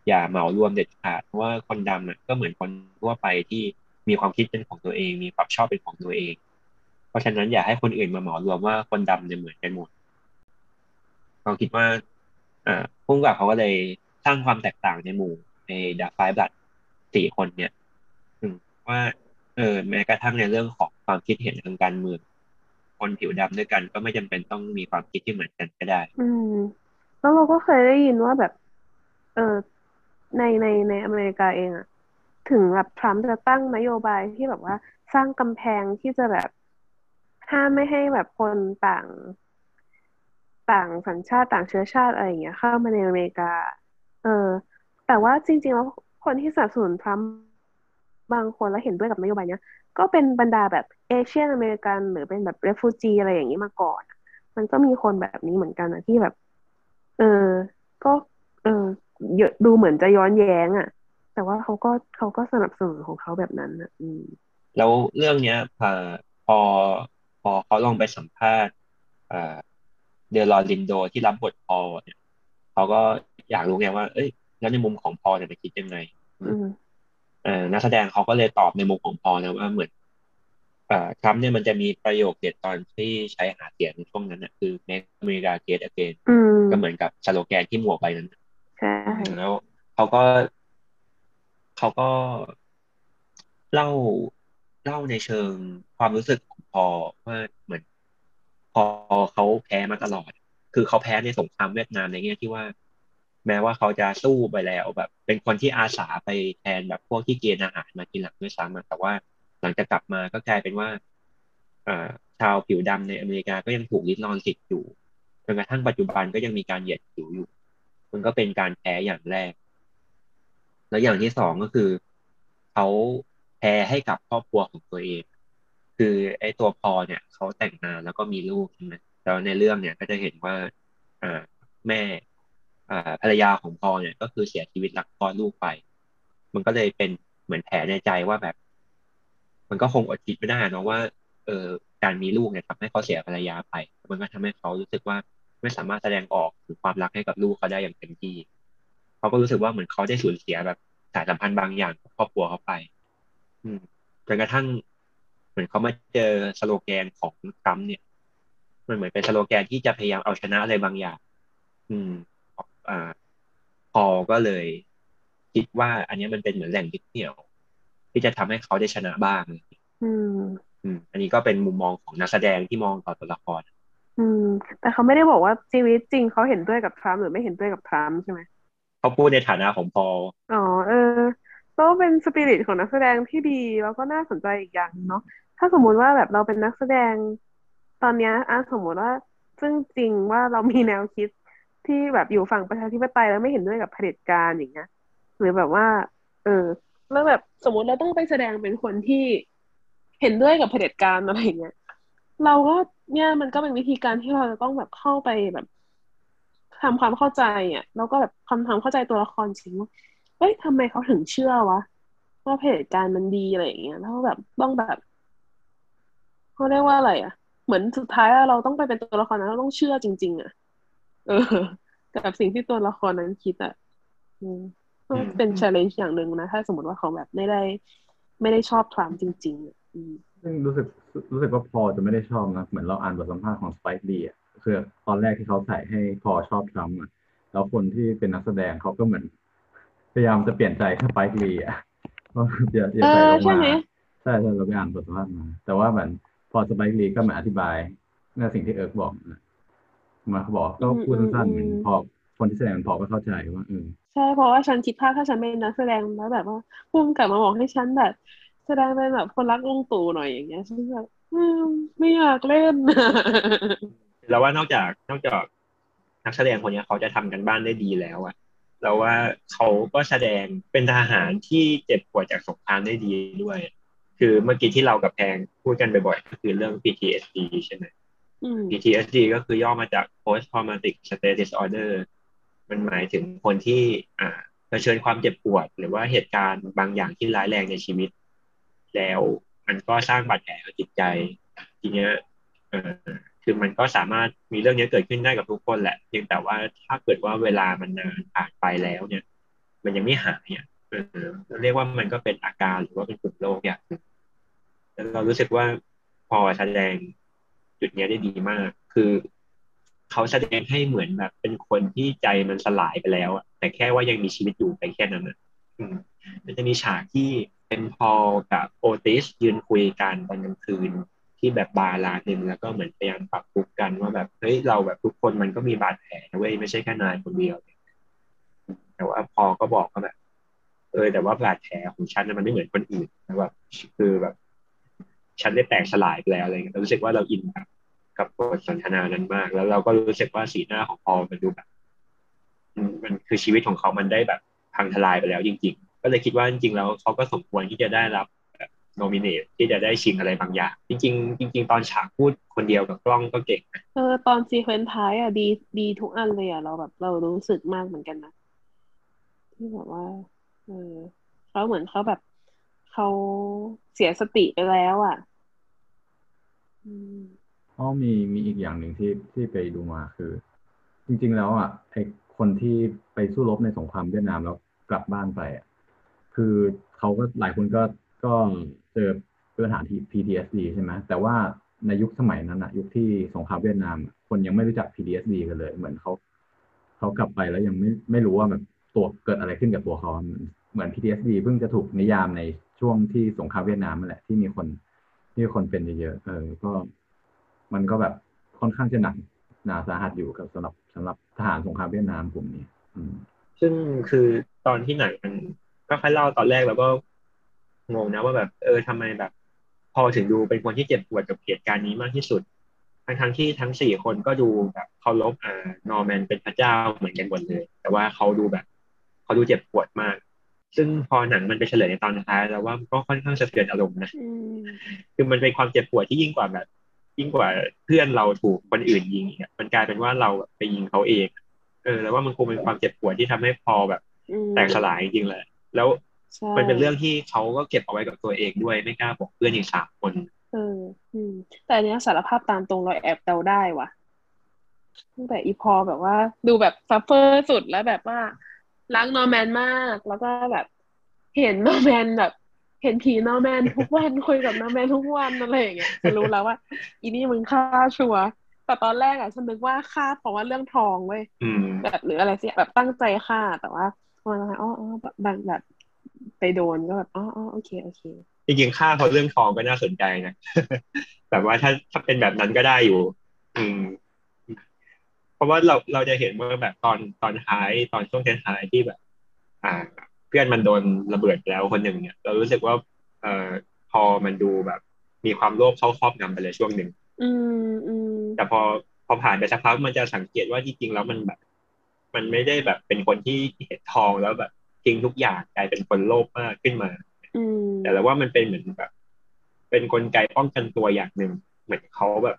อย่าเหมารวมเด็ดขาดว่าคนดำน่ะก็เหมือนคนทั่วไปที่มีความคิดเป็นของตัวเอง มีความชอบเป็นของตัวเอง เพราะฉะนั้นอย่าให้คนอื่นมาเหมารวมว่าคนดำเนี่ยเหมือนกันหมด เราคิดว่าอ่าพุ่งกับเขาก็เลยสร้างความแตกต่างในหมู่ในดาร์ไฟบลัดสี่คนเนี่ยว่า เออแม้กระทั่งในเรื่องของความคิดเห็นทางการเมืองคนผิวดำด้วยกัน ก็ไม่จำเป็นต้องมีความคิดที่เหมือนกันก็ได้ อืมแล้วเราก็เคยได้ยินว่าแบบ เออในในในอเมริกาเองอะถึงแบบทรัมป์จะตั้งนโยบายที่แบบว่าสร้างกำแพงที่จะแบบห้ามไม่ให้แบบคนต่าง ต่างสัญชาติต่างเชื้อชาติอะไรอย่างเงี้ยเข้ามาในอเมริกา เออ แต่ว่าจริง ๆ แล้วคนที่สนับสนุนทรัมป์บางคนแล้วเห็นด้วยกับนโยบายเนี้ยก็เป็นบรรดาแบบเอเชียนอเมริกันหรือเป็นแบบเรฟูจีอะไรอย่างนี้มาก่อน มันก็มีคนแบบนี้เหมือนกันนะที่แบบ เออ ก็ เออเยอะดูเหมือนจะย้อนแย้งอะ แต่ว่าเขาก็เขาก็สนับสนุนของเขาแบบนั้นอะอืมแล้วเรื่องเนี้ยพอพอพอเขาลองไปสัมภาษณ์อ่า เดลอรินโดที่รับบทพอเนี่ยเขาก็อยากรู้ไงว่า เอ้ย แล้วในมุมของพอเนี่ยจะคิดยังไงอืมเอ่อนักแสดงเขาก็เลยตอบในมุมของพอนะว่าเหมือนเอ่อทรัมป์เนี่ยมันจะมีประโยคเด็ดตอนที่ใช้หาเสียงในช่วงนั้นนะคือ make America great again อืมก็เหมือนกับสโลแกนที่หมวกไปนั้นใช่แล้วเขาก็เขาก็เล่าเล่าในเชิงความรู้สึกของพอว่าเหมือน พอเขาแพ้มาตลอด คือเขาแพ้ในสงครามเวียดนามในแง่ที่ว่า แม้ว่าเขาจะสู้ไปแล้วแบบ เป็นคนที่อาสาไปแทนแบบพวกที่เกณฑ์อาหารมาทีหลังด้วยซ้ำแต่ว่าหลังจากกลับมาก็กลายเป็นว่าชาวผิวดำในอเมริกาก็ยังถูกลิดรอนสิทธิ์อยู่จนกระทั่งปัจจุบันก็ยังมีการเหยียดผิวอยู่ มันก็เป็นการแพ้อย่างแรก แล้วอย่างที่สองก็คือเขาแพ้ให้กับครอบครัวของตัวเอง คือไอ้ตัวพอเนี่ยเขาแต่งงานแล้วก็มีลูกใช่ไหมแล้วในเรื่องเนี่ยก็จะเห็นว่า อ่าแม่อ่าภรรยาของพอเนี่ย ก็คือเสียชีวิตหลังคลอดลูกไป มันก็เลยเป็นเหมือนแผลในใจว่าแบบ มันก็คงอดคิดไม่ได้นะว่า เออการมีลูกเนี่ยทำให้เขาเสียภรรยาไป มันก็ทำให้เขารู้สึกว่าไม่สามารถแสดงออกถึงความรักให้กับลูกเขาได้อย่างเต็มที่เขาก็รู้สึกว่าเหมือนเขาได้สูญเสียแบบสายสัมพันธ์บางอย่างกับครอบครัวเขาไป อืมจนกระทั่ง เหมือนเขามาเจอสโลแกนของทรัมป์เนี่ย มันเหมือนเป็นสโลแกนที่จะพยายามเอาชนะอะไรบางอย่าง อืมอ่าพอก็เลยคิดว่า อันนี้มันเป็นเหมือนแหล่งยึดเหนี่ยว ที่จะทำให้เขาได้ชนะบ้าง อืม อืม อันนี้ก็เป็นมุมมองของนักแสดงที่มองต่อตัวละคร อืม แต่เขาไม่ได้บอกว่าชีวิตจริงเขาเห็นด้วยกับทรัมป์หรือไม่เห็นด้วยกับทรัมป์ใช่ไหมเขาพูดในฐานะของพออ๋อเออก็เป็นสปิริตของนักแสดงที่ดีแล้วก็น่าสนใจอีกอย่างหนึ่งเนาะ ถ้าสมมุติว่าแบบเราเป็นนักแสดง ตอนเนี้ยอะสมมุติว่า ซึ่งจริงว่าเรามีแนวคิดที่แบบอยู่ฝั่งประชาธิปไตยแล้วไม่เห็นด้วยกับเผด็จการอย่างเงี้ย หรือแบบว่า เออ แล้วแบบสมมติเราต้องไปแสดงเป็นคนที่เห็นด้วยกับเผด็จการอะไรเงี้ย เราก็เนี่ยมันก็เป็นวิธีการที่เราจะต้องแบบเข้าไปแบบทำความเข้าใจอะแล้วก็แบบทำความเข้าใจตัวละครจริงว่าเฮ้ยทำไมเขาถึงเชื่อวะว่าเผด็จการมันดีอะไรอย่างเงี้ยแล้วแบบต้องแบบ เขาเรียกว่าอะไรอะ เหมือนสุดท้ายอะเราต้องไปเป็นตัวละครนั้นเราต้องเชื่อจริง ๆ อะ เออกับสิ่งที่ตัวละครนั้นคิดอะอืมก็เป็น challenge อย่างหนึ่งนะ ถ้าสมมติว่าเขาแบบไม่ได้ ไม่ได้ชอบทรัมป์จริง ๆอะอืมซึ่งรู้สึกรู้สึกว่าพอจะไม่ได้ชอบนะเหมือนเราอ่านบทสัมภาษณ์ของสไปค์ลีอะคือตอนแรกที่เขาใส่ให้พอชอบทรัมป์อะแล้วคนที่เป็นนักแสดงเขาก็เหมือน พยายามจะเปลี่ยนใจสไปค์ลีอะว่าอย่าอย่าเอใส่อลงใช่มาไหมใช่ใช่เราไปอ่านบทสัมภาษณ์มาแต่ว่าเหมือนพ อสไปค์ลีก็มาอธิบายในสิ่งที่เอิร์กบอกนะมาเขาบอกก็พูดสั้นๆเหมือนพอคนที่แสดงพอก็เข้าใจว่าเออใช่เพราะว่าฉันคิดภาพถ้าฉันเป็นนักแสดงแล้วแบบว่าพุ่มกลับมาบอกให้ฉันแบบ แสดงเป็นแบบคนรักลุงตู่หน่อยอย่างเงี้ยฉันแบบอืมไม่อยากเล่นแล้วว่านอกจากนอกจากนักแสดงคนนี้เขาจะทำกันบ้านได้ดีแล้วอะเราว่าเขาก็แสดงเป็นทหารที่เจ็บปวดจากสงครามได้ดีด้วย คือเมื่อกี้ที่เรากับแพงพูดกันบ่อยๆ ก็คือเรื่อง PTSD ใช่ไหมอืม PTSD ก็คือย่อมาจาก Post Traumatic Stress Disorder มันหมายถึงคนที่อ่าเผชิญความเจ็บปวด หรือว่าเหตุการณ์บางอย่างที่ร้ายแรงในชีวิต แล้วมันก็สร้างบาดแผลกับจิตใจ ทีเนี้ยเออคือมันก็สามารถมีเรื่องนี้เกิดขึ้นได้กับทุกคนแหละ เพียงแต่ว่าถ้าเกิดว่าเวลามันนานผ่านไปแล้วเนี่ย มันยังไม่หายเนี่ย เออเรียกว่ามันก็เป็นอาการหรือว่าเป็นกลุ่มโรคอย่างหนึ่งแล้วเรารู้สึกว่าพอแสดงจุดเนี้ยได้ดีมาก คือเขาแสดงให้เหมือนแบบ เป็นคนที่ใจมันสลายไปแล้วอะแต่แค่ว่ายังมีชีวิตอยู่ไปแค่นั้นนะอืมมันจะมีฉากที่เป็นพอลกับโอติสยืนคุยกันตอนกลางคืนที่แบบบาร์ลาหนึ่งแล้วก็เหมือนพยายามปรับทุกกันว่าแบบเฮ้ยเราแบบทุกคนมันก็มีบาดแผลนะเว้ยไม่ใช่แค่นายคนเดียวแต่ว่าพอก็บอกว่าแบบ เออแต่ว่าบาดแผลของฉันมันไม่เหมือนคนอื่นนะแบบคือแบบ ฉันได้แตกสลายไปแล้วอะไรเงี้ยเรารู้สึกว่าเราอินกับกับบทสนทนานั้นมาก แล้วเราก็รู้สึกว่าสีหน้าของพอมันดูแบบมันคือชีวิตของเขามันได้แบบพังทลายไปแล้วจริง ๆ ก็เลยคิดว่าจริงๆแล้วเขาก็สมควรที่จะได้รับโนมิเนตที่จะได้ชิงอะไรบางอย่าง จริง ๆ จริง ๆ ตอนฉากพูดคนเดียวกับกล้องก็เก่งนะเออตอนซีเควนต์ท้ายอะดีดีทุกอันเลยอะเราแบบเรารู้สึกมากเหมือนกันนะที่แบบว่า ออเขาเหมือนเขาแบบเขาเสียสติไปแล้วอะ อืมอ๋อมีมีอีกอย่างหนึ่งที่ที่ไปดูมาคือ จริง ๆ แล้วอะไอคนที่ไปสู้รบในสงครามเวียดนามแล้วกลับบ้านไปอะคือเขาก็หลายคนก็ก็เจอปัญหาที่ PTSD ใช่ไหมแต่ว่าในยุคสมัยนั้นอะยุคที่สงครามเวียดนาม คนยังไม่รู้จัก PTSD กันเลย เหมือนเขาเขากลับไปแล้วยังไม่ไม่รู้ว่าแบบ ตัวเกิดอะไรขึ้นกับตัวเขาเหมือน PTSD เพิ่งจะถูกนิยามในช่วงที่สงครามเวียดนามนั่นแหละที่มีคนที่คนเป็นเยอะๆเออ ก็มันก็แบบค่อนข้างจะหนักหนาสาหัสอยู่กับสำหรับสำหรับทหารสงครามเวียดนามกลุ่มนี้ อืม ซึ่งคือตอนที่หนังมันก็ค่อยเล่าตอนแรกแล้วก็งงนะว่าแบบ เออทำไมแบบ พอถึงดูเป็นคนที่เจ็บปวดกับเหตุการณ์นี้มากที่สุด ทั้งทั้งที่ทั้งสี่คนก็ดูแบบเคารพอ่านอร์แมนเป็นพระเจ้าเหมือนกันหมดเลย แต่ว่าเขาดูแบบ เขาดูเจ็บปวดมาก ซึ่งพอหนังมันไปเฉลยในตอนท้ายแล้วว่าก็ค่อนข้างสะเทือนอารมณ์นะคือมันเป็นความเจ็บปวดที่ยิ่งกว่าแบบ ยิ่งกว่าเพื่อนเราถูกคนอื่นยิงเนี่ยมันกลายเป็นว่าเราไปยิงเขาเองเออแล้วว่ามันคงเป็นความเจ็บปวดที่ทำให้พอแบบแตกสลายจริงๆเลยแล้วมันเป็นเรื่องที่เขาก็เก็บเอาไว้กับตัวเองด้วยไม่กล้าบอกเพื่อนอีกสามคนเอออืมแต่เนี้ยสารภาพตามตรงเราแอบเดาได้ว่ะตั้งแต่อีพอลแบบว่า ดูแบบ suffer สุดแล้วแบบว่า รักนอร์แมนมาก แล้วก็แบบ เห็นนอร์แมนแบบ เห็นผีนอร์แมนทุกวันคุยกับนอร์แมนทุกวันอะไรอย่างเงี้ยจะรู้แล้วว่า อีนี่มึงฆ่าชัวร์แต่ตอนแรกอะฉันนึกว่าฆ่าเพราะว่าเรื่องทองเว้ยแบบหรืออะไรสิแบบตั้งใจฆ่าแต่ว่าพอมาอ๋ออ๋อแบบแบบไปโดนก็แบบอ๋ออ๋อโอเคโอเคจริงๆฆ่าเพราะเรื่องทองก็น่าสนใจนะ แบบว่าถ้าถ้าเป็นแบบนั้นก็ได้อยู่ อืม เพราะว่าเราเราจะเห็นว่าแบบตอนตอนท้ายตอนช่วงท้ายที่แบบ อ่า เพื่อนมันโดนระเบิดแล้วคนหนึ่งเนี่ย เรารู้สึกว่า เอ่อพอมันดูแบบ มีความโลภเข้าครอบงำไปเลยช่วงหนึ่งอืมอืมแต่พอพอผ่านไปสักพักมันจะสังเกตว่าจริงๆแล้วมันแบบ มันไม่ได้แบบเป็นคนที่เห็นทองแล้วแบบจริงทุกอย่างกลายเป็นคนโลภมากขึ้นมาแต่แล้วว่ามันเป็นเหมือนแบบ เป็นนกลไกป้องกันตัวอย่างหนึ่งเหมือนเขาแบบ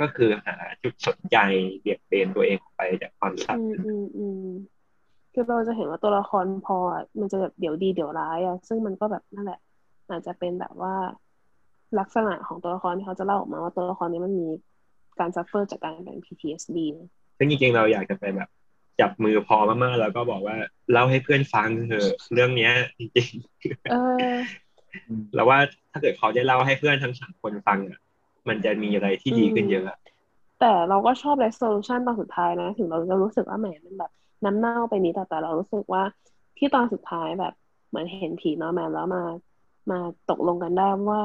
ก็คือหาจุดสนใจเบียดเบนตัวเองไปจากความสัตย์อืมอืมคือเราจะเห็นว่าตัวละครพอมันจะแบบเดี๋ยวดีเดี๋ยวร้ายอะซึ่งมันก็แบบนั่นแหละ อาจจะเป็นแบบว่าลักษณะของตัวละครที่เขาจะเล่าออกมาว่าตัวละครนี้มันมีการ suffer จากการเป็น PTSD ซึ่งจริงๆเราอยากจะไปแบบจับมือพอลมากๆแล้วก็บอกว่าเล่าให้เพื่อนฟังเถอะเรื่องเนี้ยจริงๆแล้วว่าถ้าเกิดเขาได้เล่าให้เพื่อนทั้งสามคนฟังอะ มันจะมีอะไรที่ดีขึ้นเยอะแต่เราก็ชอบ resolution ตอนสุดท้ายนะ ถึงเราจะรู้สึกว่าแหมมันแบบน้ำเน่าไปนิดแต่แต่เรารู้สึกว่าที่ตอนสุดท้ายแบบเหมือนเห็นผีนอร์แมนแล้วมามาตกลงกันได้ว่า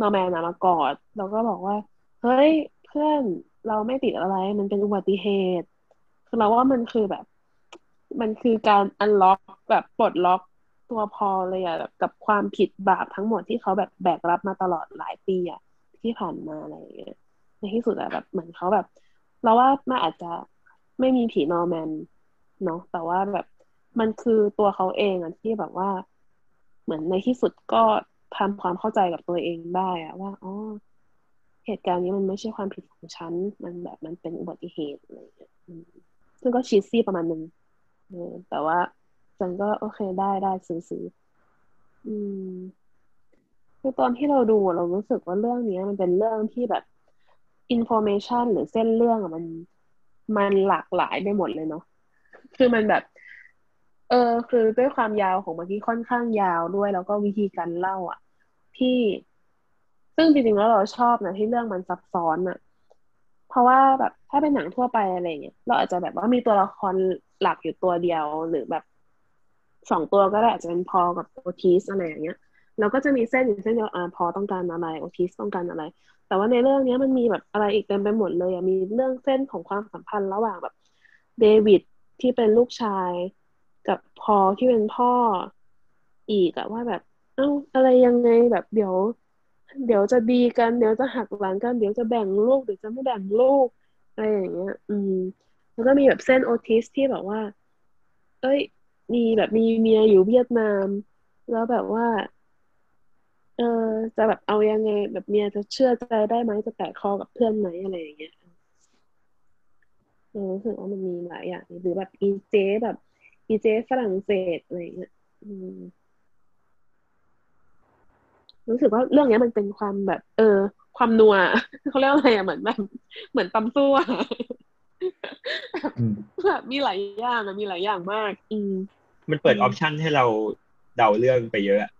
นอร์แมนมากอดแล้วก็บอกว่า เฮ้ยเพื่อนเราไม่ติดอะไร มันเป็นอุบัติเหตุคือเราว่ามันคือแบบ มันคือการ unlock แบบปลดล็อกตัวพอลเลยอะแบบกับความผิดบาปทั้งหมดที่เขาแบบแบกรับมาตลอดหลายปีอะ ที่ผ่านมาอะไรอย่างเงี้ยในที่สุดอะแบบเหมือนเขาแบบ เราว่ามันอาจจะไม่มีผีนอร์แมนเนาะแต่ว่าแบบมันคือตัวเขาเองอะที่แบบว่า เหมือนในที่สุดก็ทำความเข้าใจกับตัวเองได้อะว่าอ๋อเหตุการณ์นี้มันไม่ใช่ความผิดของฉัน มันแบบมันเป็นอุบัติเหตุอะไรอย่างเงี้ยซึ่งก็ cheesy ประมาณหนึ่งแต่ว่าฉันก็โอเคได้ได้ซื้อซื้ออืม คือตอนที่เราดูเรารู้สึกว่าเรื่องนี้มันเป็นเรื่องที่แบบ information หรือเส้นเรื่องอะมันมันหลากหลายไปหมดเลยเนาะคือมันแบบ เออ คือด้วยความยาวของมันที่ค่อนข้างยาวด้วย แล้วก็วิธีการเล่าอะ ที่ซึ่งจริงๆแล้วเราชอบนะที่เรื่องมันซับซ้อนอะเพราะว่าแบบถ้าเป็นหนังทั่วไปอะไรเงี้ยเราอาจจะแบบว่ามีตัวละครหลักอยู่ตัวเดียวหรือแบบสองตัวก็ได้อาจจะเป็นพอกับโอทิสอะไรอย่างเงี้ย แล้วก็จะมีเส้นอยู่เส้นเดียวอ่าพอต้องการอะไรโอทิสต้องการอะไร แต่ว่าในเรื่องนี้มันมีแบบอะไรอีกเต็มไปหมดเลยอะมีเรื่องเส้นของความสัมพันธ์ระหว่างแบบเดวิดที่เป็นลูกชาย กับพอที่เป็นพ่ออีกอะว่าแบบ เอ้าอะไรยังไงแบบเดี๋ยว เดี๋ยวจะดีกันเดี๋ยวจะหักหลังกันเดี๋ยวจะแบ่งลูกเดี๋ยวจะไม่แบ่งลูกอะไรอย่างเงี้ย อืม แล้วก็มีแบบเส้นโอทิสที่แบบว่า เอ้ย มีแบบมีเมียอยู่เวียดนาม แล้วแบบว่า เออจะแบบเอายังไง แบบเมียจะเชื่อใจได้ไหมจะแตะคอกับเพื่อนไหมอะไรอย่างเงี้ยเออรู้สึกว่ามันมีหลายอย่างหรือแบบอีเจแบบ อีเจฝรั่งเศสอะไรอย่างเงี้ยอืมรู้สึกว่าเรื่องนี้มันเป็นความแบบ เออ ความนัวเขาเรียกอะไรอะเหมือนแบบเหมือนตำซั่วอืมแบบมีหลายอย่างอะมีหลายอย่างมาก อืมมันเปิดอือมอปชันให้เราเดาเรื่องไปเยอะอะ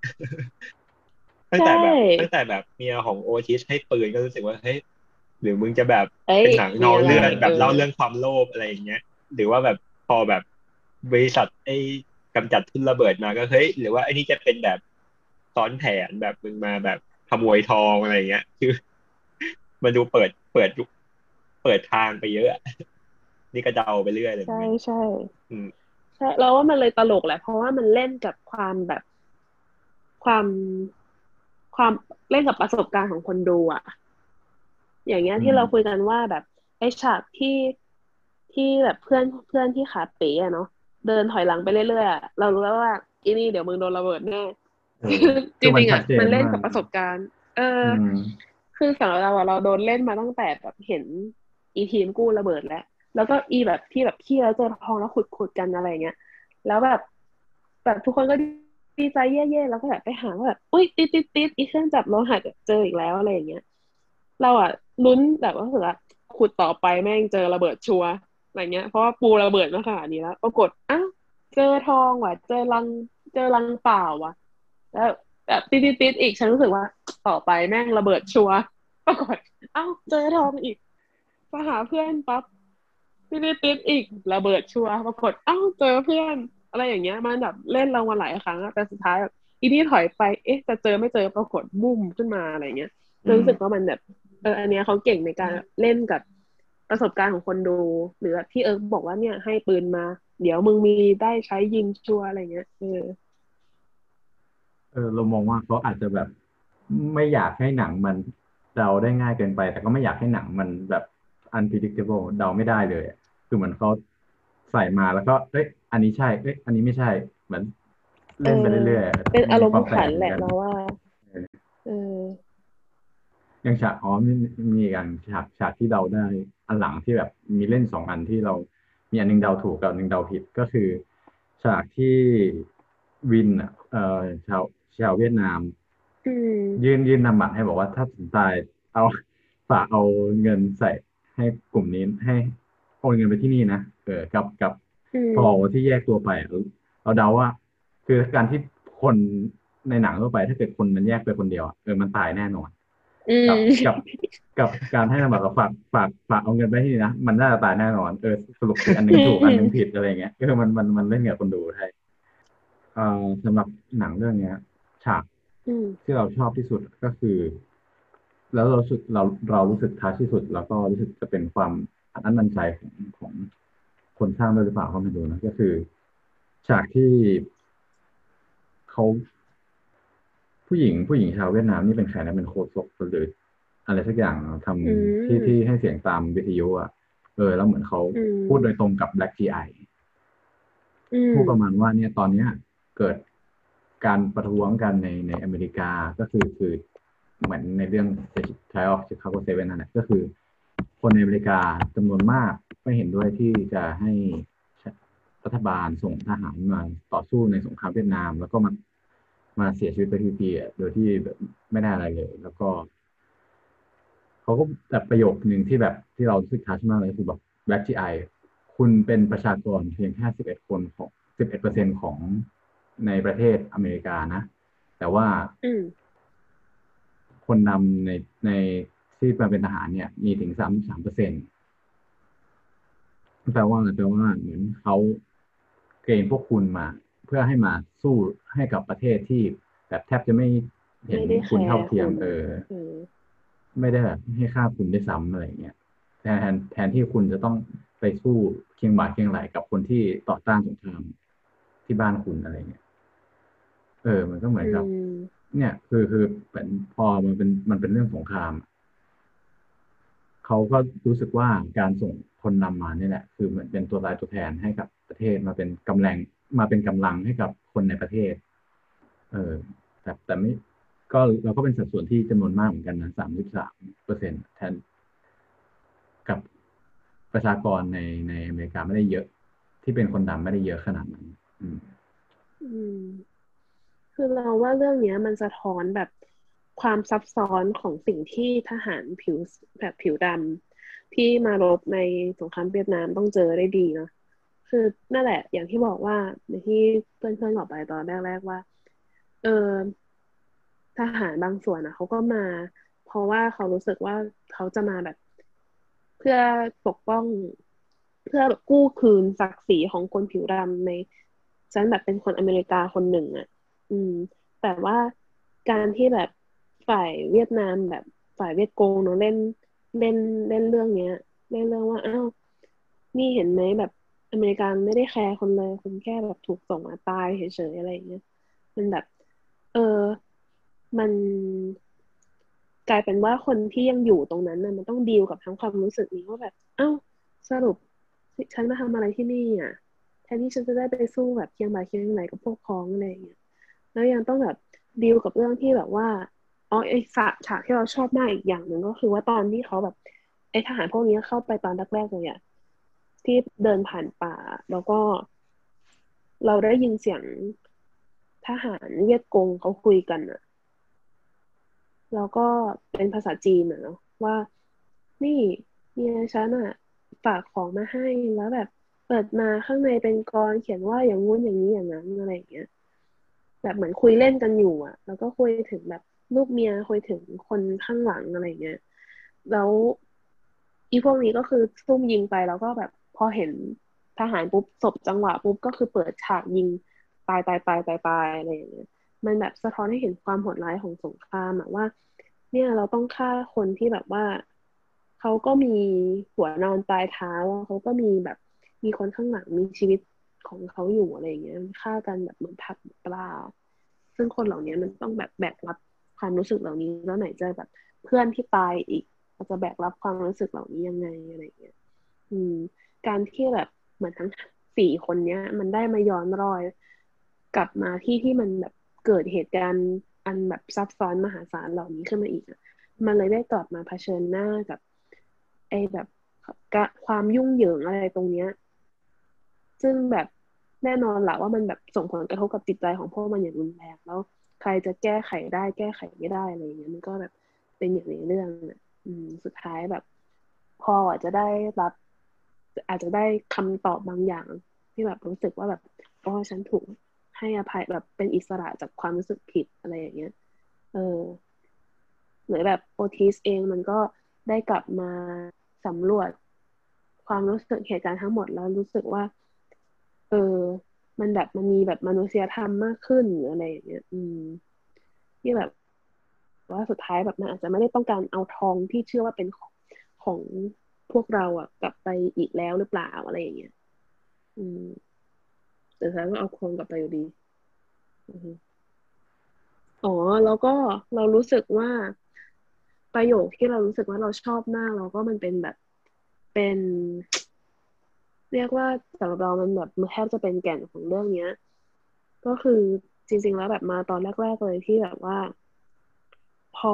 ตั้งแต่แบบใช่ตั้งแต่แบบเมียของโอทิสให้ปืนก็รู้สึกว่าเฮ้ยหรือมึงจะแบบเอ้ยเป็นหนังนอกมีอะไรเรื่องแบบเออเล่าเรื่องความโลภอะไรอย่างเงี้ย หรือว่าแบบพอแบบบริษัทไอ้กำจัดทุนระเบิดมาก็เฮ้ยหรือว่าไอ้นี่จะเป็นแบบซ้อนแผนแบบมึงมาแบบขโมยทองอะไรอย่างเงี้ย คือมันดูเปิดเปิดเปิดทางไปเยอะอะนี่ก็เดาไปเรื่อยเลยเหมือใช่นกันใช่อืมใช่เราว่ามันเลยตลกแหละเพราะว่ามันเล่นกับความแบบความ ความเล่นกับประสบการณ์ของคนดูอะอย่างเงี้ยอืที่มเราคุยกันว่าแบบไอ้ฉากที่ที่แบบเพื่อนเพื่อนที่ขาเป๋อะเนาะเดินถอยหลังไปเรื่อยๆอะเรารู้แล้วว่าอีนี่เดี๋ยวมึงโดนระเบิดแน่เออจริงๆชัอะดเจนมันเล่นมากกับประสบการณ์ เอออือมคือสำหรับเราอะเราโดนเล่นมาตั้งแต่แบบเห็นอีทีมกู้ระเบิดแล้วแล้วก็อีแบบที่แบบขี้แล้วเจอทองแล้วขุดขุดกันอะไรเงี้ยแล้วแบบแบบทุกคนก็ ดีใจเย่ๆแล้วก็แบบไปหาว่าแบบอุ้ยติดติดติดอีเครื่องจับโลหะเจออีกแล้วอะไรอย่างเงี้ย เราอะลุ้นแบบว่ารู้สึกว่าขุดต่อไปแม่งเจอระเบิดชัวอะไรเงี้ย เพราะว่าปูระเบิดมาขนาดนี้แล้วปรากฏอ้าวเจอทองว่ะ เจอรังเจอรังเปล่าว่ะ แล้วแบบติดติดติดอีกฉันรู้สึกว่า ต่อไปแม่งระเบิดชัวปรากฏอ้าวเจอทองอีกมาหาเพื่อนปั๊บติดติดติดอีกระเบิดชัวปรากฏอ้าวเจอเพื่อน อะไรอย่างเงี้ย มันแบบเล่นเรามาหลายครั้งอะแต่สุดท้ายแบบอีนี่ถอยไป เอ๊ะ จะเจอไม่เจอปรากฏบุ้มขึ้นมาอะไรเงี้ยรู้สึกว่ามันแบบเอออันเนี้ยเขาเก่งในการเล่นกับประสบการณ์ของคนดู หรือแบบที่เอิร์กบอกว่าเนี่ยให้ปืนมา เดี๋ยวมึงมีได้ใช้ยิงชัวร์อะไรเงี้ยเออเออเรามองว่าเขาอาจจะแบบ ไม่อยากให้หนังมันเดาได้ง่ายเกินไป แต่ก็ไม่อยากให้หนังมันแบบ unpredictable เดาไม่ได้เลยอะคือเหมือนเขาใส่มาแล้วก็เอ้ย อันนี้ใช่เอ้ยอันนี้ไม่ใช่ เหมือน เล่นไปเรื่อยๆเป็นอารมณ์ควขันปแหละเมือนกันเราว่าเออเอออย่างฉากอ๋อมีมีอีกอันฉากฉากที่เดาได้อันหลังที่แบบมีเล่นสองอันที่เรา มีอันหนึงเดาถูกกับอันหนึงเดาผิดก็คือ ฉากที่วินอะเอ่อชาวชาวเวียดนามอืมยื่นยื่นนำบัตรให้บอกว่าถ้าถึงตาย เอาฝากเอาเงินใส่ให้กลุ่มนี้ให้โอนเงินไปที่นี่นะเออกับกับอืม พอที่แยกตัวไปอะเราเดาว่า คือการที่คนในหนังทั่วไปถ้าเกิดคนมันแยกไปคนเดียวอะเออมันตายแน่นอนอืกับมกับกับการให้นำบัตรกับฝากฝากฝากเอาเงินไปที่นี่นะมันน่าจะตายแน่นอนเออสรุปคืออันหนึงถูกอันหนึงผิดอะไรเงี้ยก็คือมันมันมันเล่นกับคนดูได้เอ่อสำหรับหนังเรื่องเนี้ย ฉากอืมที่เราชอบที่สุดก็คือ แล้วเรารู้สึกเราเรารู้สึกทัชที่สุด แล้วก็รู้สึกจะเป็นความอัดอั้นตันใจของของ คนสร้างด้วยหรือเปล่าก็ไม่รู้นะก็คือ ฉากที่เขาผู้หญิงผู้หญิงชาวเวียดนามนี่เป็นใครนะเป็นโคศกหรืออะไรสักอย่างทำอืมที่ที่ให้เสียงตามวิทยุอะ เออ แล้วเหมือนเขาอืมพูดโดยตรงกับ Black GI อืมพูดประมาณว่าเนี่ยตอนเนี้ย เกิดการประท้วงกันในในอเมริกาก็คือคือเหมือนในเรื่อง Trial of Chicago Seven นั่นแหละก็คือ คนในอเมริกาจำนวนมาก ไม่เห็นด้วยที่จะให้รัฐบาลส่งทหารมาต่อสู้ในสงครามเวียดนาม แล้วก็มามาเสียชีวิตไปทีๆอะโดยที่แบบไม่ได้อะไรเลย แล้วก็เขาก็แบบประโยคหนึ่งที่แบบที่เรารู้สึกทัชมากเลยคือบอก Black GI คุณเป็นประชากรเพียงแค่สิบเอ็ดคนของสิบเอ็ดเปอร์เซ็นของในประเทศอเมริกานะ แต่ว่าอืมคนนำในในที่มาเป็นทหารเนี่ย มีถึงสามสามเปอร์เซ็น แปลว่าอะไรแปลว่าเหมือนเขาเกณฑ์พวกคุณมา เพื่อให้มาสู้ให้กับประเทศที่แบบแทบจะไม่เห็นไม่ได้คุณแคร์เท่าเทียมคุณเออเออ ไม่ได้แบบให้ค่าคุณได้วยซ้ำอะไรเงี้ยแทนแทนที่คุณจะต้องไปสู้เคียงบ่าเคียงไหลกับคนที่ต่อต้านสงครามที่บ้านคุณอะไรเงี้ย เออ มันก็เหมือนกับอืมเนี่ย คือคือเป็นพอมันเป็นมันเป็นเรื่องสงครามเขาก็รู้สึกว่าการส่ง คนนำมาเนี่ยแหละ คือเหมือนเป็นตัวตายตัวแทนให้กับประเทศมาเป็นกำลังมาเป็นกำลังให้กับคนในประเทศ เออแต่แต่ไม่ก็เราก็เป็นสัดส่วนที่จำนวนมากเหมือนกันนะสามสิบสามเปอร์เซ็นต์แทนกับประชากรในในอเมริกาไม่ได้เยอะ ที่เป็นคนดำไม่ได้เยอะขนาดนั้น อืม อืม คือเราว่าเรื่องเนี้ย มันสะท้อนแบบความซับซ้อนของสิ่งที่ทหารผิวแบบผิวดำ ที่มารบในสงครามเวียดนามต้องเจอได้ดีเนาะคือนั่นแหละ อย่างที่บอกว่าในที่เพื่อนๆบอกไปตอนแรกๆว่า เออทหารบางส่วนนะเขาก็มา เพราะว่าเขารู้สึกว่าเขาจะมาแบบ เพื่อปกป้อง เพื่อแบบกู้คืนศักดิ์ศรีของคนผิวดำในฉันแบบเป็นคนอเมริกาคนหนึ่งอะ อืม แต่ว่าการที่แบบฝ่ายเวียดนามแบบฝ่ายเวียดโกงเนอะเล่น เล่นเล่นเรื่องเนี้ยเล่นเรื่องว่าอ้าวนี่เห็นไหมแบบอเมริกันไม่ได้แคร์คนเลยคนแค่แบบถูกส่งมาตายเฉยๆอะไรอย่างเงี้ยมันแบบ เออ มันกลายเป็นว่าคนที่ยังอยู่ตรงนั้นน่ะมันต้องดีลกับทั้งความรู้สึกนี้ว่าแบบอ้าวสรุปฉันมาทำอะไรที่นี่อะแทนที่ฉันจะได้ไปสู้แบบเคียงบ่าเคียงไหลกับพวกพ้องอะไรอย่างเงี้ยแล้วยังต้องแบบดีลกับเรื่องที่แบบว่า อ๋อไอ้ฉากฉากที่เราชอบมากอีกอย่างหนึ่งก็คือว่าตอนที่เขาแบบ ไอ้ทหารพวกนี้เข้าไปตอนแรกๆเลยอะที่เดินผ่านป่า แล้วก็ เราได้ยินเสียงทหารเวียดกงเขาคุยกันอะแล้วก็เป็นภาษาจีนอะเนาะว่านี่เมียฉันอะฝากของมาให้แล้วแบบเปิดมาข้างในเป็นกรเขียนว่าอย่างงู้นอย่างนี้อย่างนั้นอะไรอย่างเงี้ยแบบเหมือนคุยเล่นกันอยู่อะแล้วก็คุยถึงแบบ ลูกเมียคุยถึงคนข้างหลังอะไรเงี้ยแล้วอีพวกนี้ก็คือซุ่มยิงไปแล้วก็แบบพอเห็นทหารปุ๊บศพจังหวะปุ๊บก็คือเปิดฉากยิงตายตายตายตายตายอะไรอย่างเงี้ยมันแบบสะท้อนให้เห็นความโหดร้ายของสงครามอะว่า เนี่ยเราต้องฆ่าคนที่แบบว่าเขาก็มีหัวนอนปลายเท้าเขาก็มีแบบมีคนข้างหลังมีชีวิตของเขาอยู่อะไรอย่างเงี้ยฆ่ากันแบบเหมือนผักปลา ซึ่งคนเหล่านี้มันต้องแบบแบกรับ ความรู้สึกเหล่านี้แล้วไหนจะแบบเพื่อนที่ตายอีกเราจะแบกรับความรู้สึกเหล่านี้ยังไงอะไรเงี้ย อืม การที่แบบเหมือนทั้งสี่คนเนี้ย มันได้มาย้อนรอย กลับมาที่ที่มันแบบเกิดเหตุการณ์อันแบบซับซ้อนมหาศาลเหล่านี้ขึ้นมาอีกอะมันเลยได้กลับมาเผชิญหน้ากับ ไอ้แบบกะความยุ่งเหยิงอะไรตรงเนี้ย ซึ่งแบบแน่นอนแหละว่ามันแบบส่งผลกระทบกับจิตใจของพวกมันอย่างรุนแรงแล้ว ใครจะแก้ไขได้แก้ไขไม่ได้อะไรอย่างเงี้ยมันก็แบบเป็นอย่างในเรื่องอะอืมสุดท้ายแบบ พออาจจะได้รับ อาจจะได้คำตอบบางอย่าง ที่แบบรู้สึกว่าแบบอ๋อฉันถูกให้อภัยแบบเป็นอิสระจากความรู้สึกผิดอะไรอย่างเงี้ย เออหรือแบบโอทิสเองมันก็ได้กลับมาสำรวจความรู้สึกเหตุการณ์ทั้งหมดแล้วรู้สึกว่า เออ มันแบบมันมีแบบมนุษยธรรมมากขึ้นหรืออะไรอย่างเงี้ย อืม ที่แบบ ว่าสุดท้ายแบบมันอาจจะไม่ได้ต้องการเอาทองที่เชื่อว่าเป็นของของพวกเราอะกลับไปอีกแล้วหรือเปล่าอะไรอย่างเงี้ย อืม แต่สุดท้ายก็เอาทองกลับไปอยู่ดีอ๋อ แล้วก็เรารู้สึกว่าประโยคที่เรารู้สึกว่าเราชอบมาก เราก็มันเป็นแบบเป็น เรียกว่าสำหรับเรามันแบบมันแทบจะเป็นแก่นของเรื่องเนี้ย ก็คือจริง ๆ แล้วแบบมาตอนแรก ๆ เลยที่แบบว่า พอ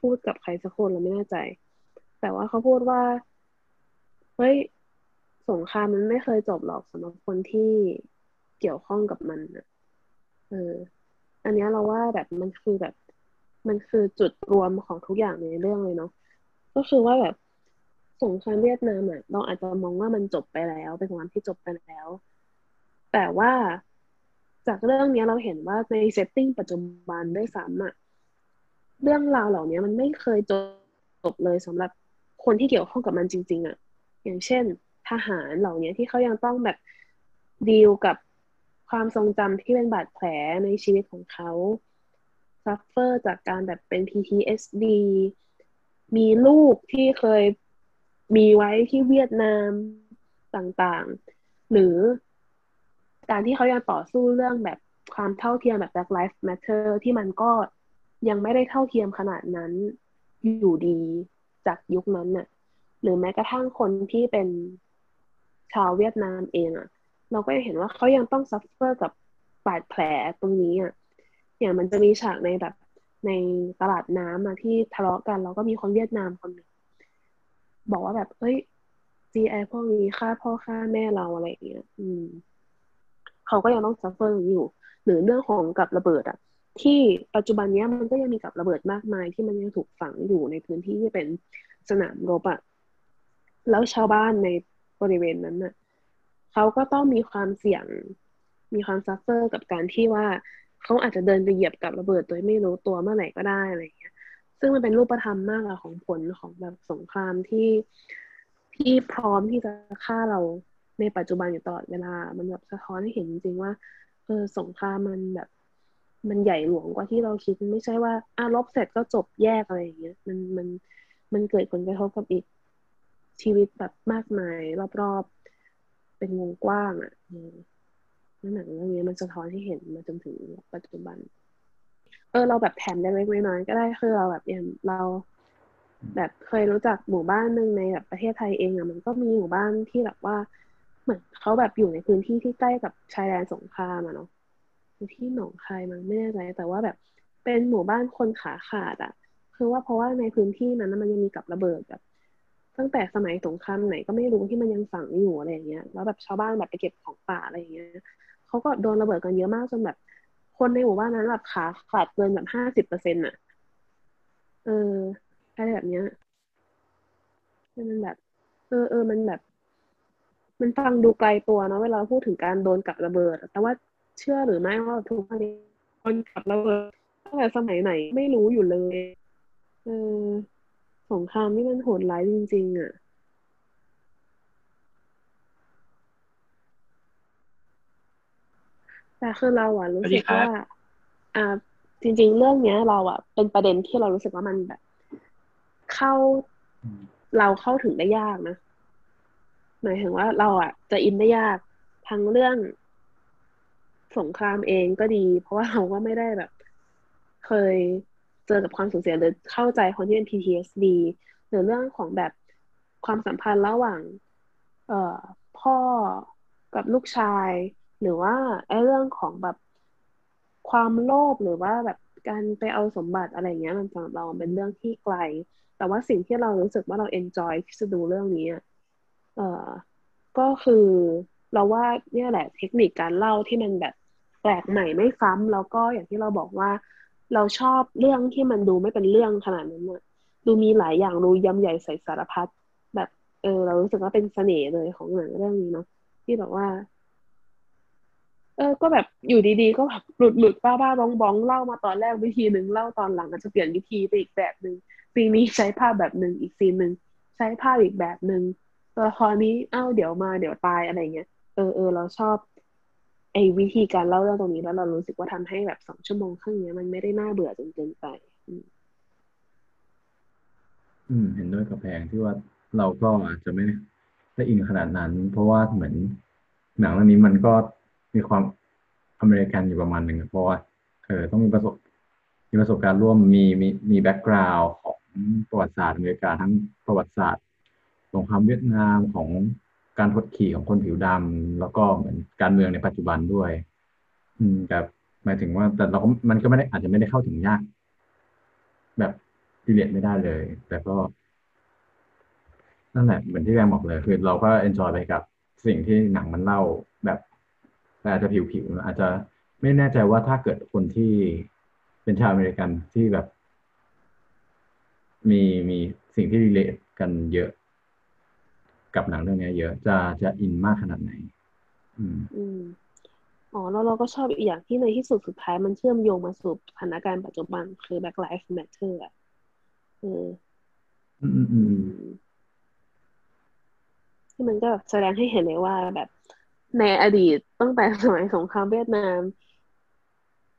พูดกับใครสักคนเราไม่แน่ใจ แต่ว่าเขาพูดว่า เฮ้ยสงครามมันไม่เคยจบหรอกสำหรับคนที่เกี่ยวข้องกับมันนะเออ อันนี้เราว่าแบบมันคือแบบ มันคือจุดรวมของทุกอย่างในเรื่องเลยเนาะก็คือว่าแบบ สงครามเวียดนามอะเราอาจจะมองว่ามันจบไปแล้วเป็นสงครามที่จบไปแล้ว แต่ว่าจากเรื่องนี้เราเห็นว่าใน setting ปัจจุบันด้วยซ้ำอะเรื่องราวเหล่านี้มันไม่เคยจบเลยสำหรับคนที่เกี่ยวข้องกับมันจริง ๆอะอย่างเช่น ทหารเหล่านี้ที่เขายังต้องแบบดีลกับความทรงจำที่เป็นบาดแผลในชีวิตของเขา suffer จากการแบบเป็น PTSD มีลูกที่เคย มีไว้ที่เวียดนามต่างๆ หรือการที่เขายังต่อสู้เรื่องแบบความเท่าเทียมแบบ Black Lives Matter ที่มันก็ยังไม่ได้เท่าเทียมขนาดนั้นอยู่ดีจากยุคนั้นน่ะ หรือแม้กระทั่งคนที่เป็นชาวเวียดนามเองอะเราก็ยังเห็นว่าเขายังต้อง suffer กับบาดแผลตรงนี้อะ อย่างมันจะมีฉากในแบบในตลาดน้ำมาที่ทะเลาะกันเราก็มีคนเวียดนามคนหนึ่ง บอกว่าแบบ เอ้ย GI พวกนี้ฆ่าพ่อฆ่าแม่เราอะไรอย่างเงี้ย อืม เขาก็ยังต้อง suffer อยู่ หรือเรื่องของกับระเบิดอะที่ปัจจุบันนี้มันก็ยังมีกับระเบิดมากมาย ที่มันยังถูกฝังอยู่ในพื้นที่ที่เป็นสนามรบอะแล้วชาวบ้านในบริเวณนั้นน่ะเขาก็ต้องมีความเสี่ยง มีความ suffer กับการที่ว่าเขาอาจจะเดินไปเหยียบกับระเบิดโดยไม่รู้ตัวเมื่อไหร่ก็ได้อะไรอย่างเงี้ย ซึ่งมันเป็นรูปธรรมมากอะของผลของแบบสงครามที่ที่พร้อมที่จะฆ่าเราในปัจจุบันอยู่ตลอดเวลา มันแบบสะท้อนให้เห็นจริงๆว่าเออสงครามมันแบบ มันใหญ่หลวงกว่าที่เราคิดไม่ใช่ว่าอะลบเสร็จก็จบแยกอะไรอย่างเงี้ยมันมันมันเกิดผลกระทบกับอีกชีวิตแบบมากมาย รอบๆเป็นวงกว้างอะ่ะนั่นหนังเรื่องนี้มันสะท้อนให้เห็นมาจนถึงปัจจุบัน ออเราแบบแถมเล็กๆน้อยๆก็ได้คือเราแบบอย่างเราแบบเคยรู้จักหมู่บ้านหนึ่งในแบบประเทศไทยเองอะมันก็มีหมู่บ้านที่แบบว่า เหมือนเขาแบบอยู่ในพื้นที่ที่ใกล้กับชายแดนสงครามอะเนาะที่หนองคายมันไม่แน่ใจแต่ว่าแบบเป็นหมู่บ้านคนขาขาดอะคือว่าเพราะว่าในพื้นที่นั้นมันยังมีกับระเบิดแบบตั้งแต่สมัยสงครามไหนก็ไม่รู้ที่มันยังฝังอยู่อะไรอย่างเงี้ยแล้วแบบชาวบ้านแบบไปเก็บของป่าอะไรอย่างเงี้ยเขาก็โดนระเบิดกันเยอะมากจนแบบ คนในหมู่บ้านนั้นแบบขาขาดเกินแบบห้าสิบเปอร์เซ็นต์อะ เอออะไรแบบเนี้ยมันแบบ เออเออมันแบบ มันฟังดูไกลตัวเนาะเวลาพูดถึงการโดนกับระเบิด แต่ว่าเชื่อหรือไม่ว่าทุกคนโดนกับระเบิดตั้งแต่สมัยไหนไม่รู้อยู่เลย เออสงครามนี่มันโหดร้ายจริงๆอะ แต่คือเราอะรู้สึกว่า อ่า จริง ๆ เรื่องเนี้ย เราอะเป็นประเด็นที่เรารู้สึกว่ามันแบบ เข้าเราเข้าถึงได้ยากนะหมายถึงว่าเราอะจะอินได้ยากทั้งเรื่องสงครามเองก็ดี เพราะว่าเราก็ไม่ได้แบบ เคยเจอกับความสูญเสียหรือเข้าใจคนที่เป็น PTSD หรือเรื่องของแบบความสัมพันธ์ระหว่าง เอ่อพ่อกับลูกชาย หรือว่าไอ้เรื่องของแบบความโลภหรือว่าแบบการไปเอาสมบัติอะไรเงี้ยมันสำหรับเราเป็นเรื่องที่ไกล แต่ว่าสิ่งที่เรารู้สึกว่าเราเอนจอยที่จะดูเรื่องนี้เอ่อก็คือเราว่าเนี่ยแหละเทคนิคการเล่าที่มันแบบแปลกใหม่ไม่ซ้ำแล้วก็อย่างที่เราบอกว่า เราชอบเรื่องที่มันดูไม่เป็นเรื่องขนาดนั้นเนี่ยดูมีหลายอย่างดูยำใหญ่ใส่สารพัดแบบเออเรารู้สึกว่าเป็นเสน่ห์เลยของหนังเรื่องนี้เนาะที่แบบว่า ก็แบบอยู่ดีๆ ก็แบบหลุดหลุดบ้าบ้าบ้องบ้องเล่ามาตอนแรกวิธีหนึ่งเล่าตอนหลังอาจจะเปลี่ยนวิธีไปอีกแบบหนึ่งซีนนี้ใช้ภาพแบบหนึ่งอีกซีนหนึ่งใช้ภาพอีกแบบหนึ่งตัวละครนี้อ้าวเดี๋ยวมาเดี๋ยวตายอะไรเงี้ยเออเออเราชอบไอ้วิธีการเล่าเรื่องตรงนี้แล้วเรารู้สึกว่าทำให้แบบสองชั่วโมงครึ่งเนี้ยมันไม่ได้น่าเบื่อจนเกินไป อืม เห็นด้วยกับแพงที่ว่าเราก็อาจจะไม่ได้อินขนาดนั้น เพราะว่าเหมือนหนังเรื่องนี้มันก็มีความ อเมริกันอยู่ประมาณหนึ่งเพราะว่าเออต้องมีประสบมีประสบการณ์ร่วมมีมีมีแบ็กกราวด์ของประวัติศาสตร์อเมริกาทั้งประวัติศาสตร์สงครามเวียดนามของการทดขี่ของคนผิวดำแล้วก็เหมือนการเมืองในปัจจุบันด้วย อืมกับหมายถึงว่า แต่เราก็มันก็ไม่ได้อาจจะไม่ได้เข้าถึงยาก แบบพิเรียไม่ได้เลย แต่ก็นั่นแหละเหมือนที่แวงบอกเลย คือเราก็เอนจอยไปกับสิ่งที่หนังมันเล่าแบบ แต่อาจจะผิวๆอาจจะไม่แน่ใจว่าถ้าเกิดคนที่เป็นชาวอเมริกันที่แบบ มีมีสิ่งที่รีเลทกันเยอะกับหนังเรื่องนี้เยอะจะจะอินมากขนาดไหน อืมอืมอ๋อแล้วเราก็ชอบอีกอย่างที่ในที่สุดสุดท้ายมันเชื่อมโยงมาสู่สถานการณ์ปัจจุบัน คือ Black Lives Matter อะเอออืมอืมอืมที่มันก็แสดงให้เห็นเลยว่าแบบ ในอดีตตั้งแต่สมัยสงครามเวียดนาม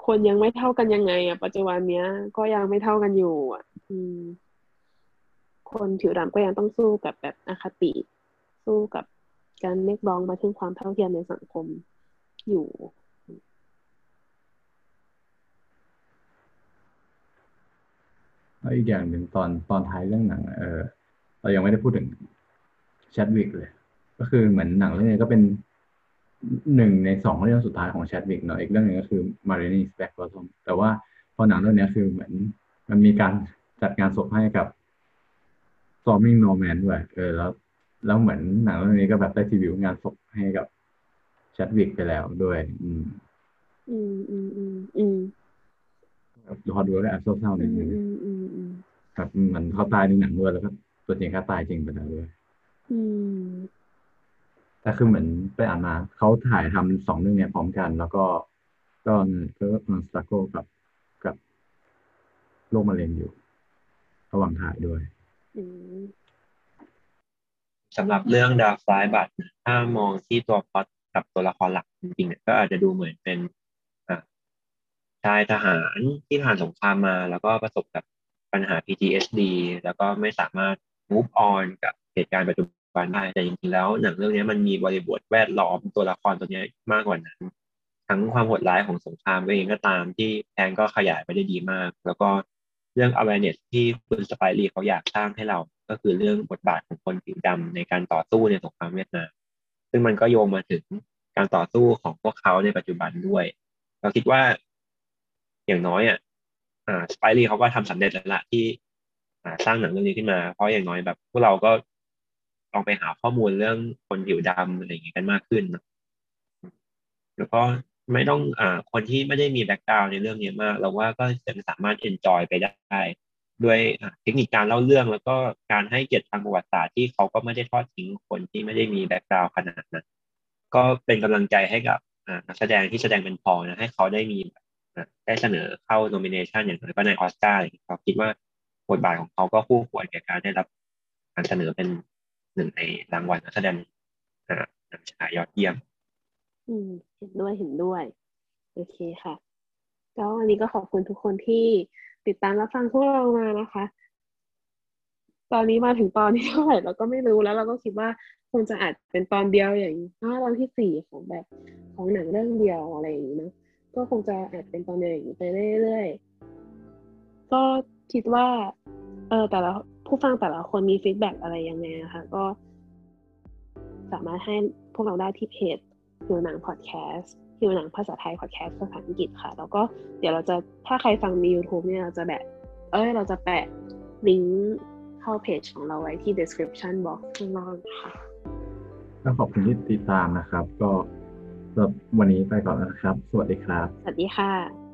คนยังไม่เท่ากันยังไง อะ ปัจจุบันเนี้ย ก็ยังไม่เท่ากันอยู่ อะ อืม คนผิวดำก็ยังต้องสู้กับแบบอคติ สู้กับการเรียกร้องมาถึงความเท่าเทียมในสังคมอยู่ แล้วอีกอย่างหนึ่งตอนตอนท้ายเรื่องหนังเออเรายังไม่ได้พูดถึงแชดวิกเลย ก็คือเหมือนหนังเรื่องนี้ก็เป็น หนึ่งในสองเรื่องสุดท้ายของแชดวิกเนาะอีกเรื่องหนึ่งก็คือ m a r i n i s Back Bottom แต่ว่าพอหนังเรื่องนี้คือเหมือน มันมีการจัดงานศพให้กับ Storming Norman ด้วยเออแล้วแล้วเหมือนหนังเรื่องนี้ก็แบบได้ทีวิวงานศพให้กับแชดวิกไปแล้วด้วย อืม อืมอืมอืมอืมแบบพอดูแล้วก็แอบเศร้าๆอืนิดมนึงอืมอืมอืมครับเหมือนเขาตายในหนังด้วยแล้วก็ตัวจริงเขาตายจริงไปแล้วด้วย อืม แต่คือเหมือนไปอ่านมาเขาถ่ายทำสองเรื่องเนี้ยพร้อมกัน แล้วก็ก็ก็มันสตาโกกับกับโรคมะเร็งอยู่ ระหว่างถ่ายด้วยสำหรับเรื่องดาวฟลายบัตถ้ามองที่ตัวพอตกับตัวละครหลักจริงๆเนี่ยก็อาจจะดูเหมือนเป็นอะชายทหารที่ผ่านสงครามมา แล้วก็ประสบกับปัญหา PTSD แล้วก็ไม่สามารถ move on กับเหตุการณ์ปัจจุันได้แต่จริงๆแล้วหนังเรื่องนี้มันมีบริบทแวดล้อมตัวละครตัวนี้มากกว่านั้นทั้งความโหดร้ายของสงครามเองก็ตามที่แพนก็ขยายไปได้ดีมาก แล้วก็เรื่อง awareness ที่คุณสไปรีเขาอยากสร้างให้เรา ก็คือเรื่องบทบาทของคนผิวดำในการต่อสู้ในสงครามเวียดนามซึ่งมันก็โยงมาถึงการต่อสู้ของพวกเขาในปัจจุบันด้วย เราคิดว่า อย่างน้อยอะสไปรีเขาก็ทำสำเร็จแล้วละที่สร้างหนังเรื่องนี้ขึ้นมา เพราะอย่างน้อยแบบ พวกเราก็ องไปหาข้อมูลเรื่องคนผิวดำอะไรอย่างเงี้ยกันมากขึ้นนะแล้วก็ไม่ต้องอ่าคนที่ไม่ได้มีแบ็กกราวในเรื่องนี้มาก เราว่าก็ยังสามารถเอนจอยไปได้ ด้วยเทคนิคการเล่าเรื่องแล้วก็การให้เกียรติทางประวัติศาสตร์ที่เขาก็ไม่ได้ทอดทิ้งคนที่ไม่ได้มี background ขนาดนั้นก็เป็นกำลังใจให้กับนักแสดงที่แสดงเป็นพอลนะให้เขาได้มีได้เสนอเข้า nomination อย่างน้อยก็ในออสการ์อะไรเงี้ยครับคิดว่าบทบาทของเขาก็คู่ควรแก่การได้รับการเสนอเป็น หนึ่งในรางวัลนักแสดงอ่าหนังชายยอดเยี่ยม อืม เห็นด้วยเห็นด้วย โอเคค่ะ ก็วันนี้ก็ขอบคุณทุกคนที่ติดตามรับฟังพวกเรามานะคะ ตอนนี้มาถึงตอนที่เท่าไหร่เราก็ไม่รู้แล้ว เราก็คิดว่าคงจะอาจเป็นตอนเดียวอย่างอ่าตอนที่สี่ของแบบของหนังเรื่องเดียวอะไรอย่างนี้เนะก็คงจะอาจเป็นตอนเดียวอย่างนี้ไปเรื่อยๆก็คิดว่า เออแต่ละ ผู้ฟังแต่ละคนมี feedback อะไรยังไงนะคะก็ สามารถให้พวกเราได้ที่เพจหิวหนังพอดแคสต์หิวหนังภาษาไทยพอดแคสต์ภาษาอังกฤษค่ะ แล้วก็เดี๋ยวเราจะถ้าใครฟังใน YouTube เนี่ยเราจะแบบ เอ้ย เราจะแปะลิงก์เข้าเพจของเราไว้ที่ description box ข้างล่างค่ะก็ขอบคุณที่ติดตามนะครับ ก็สำหรับวันนี้ไปก่อนแล้วนะครับ สวัสดีครับ สวัสดีค่ะ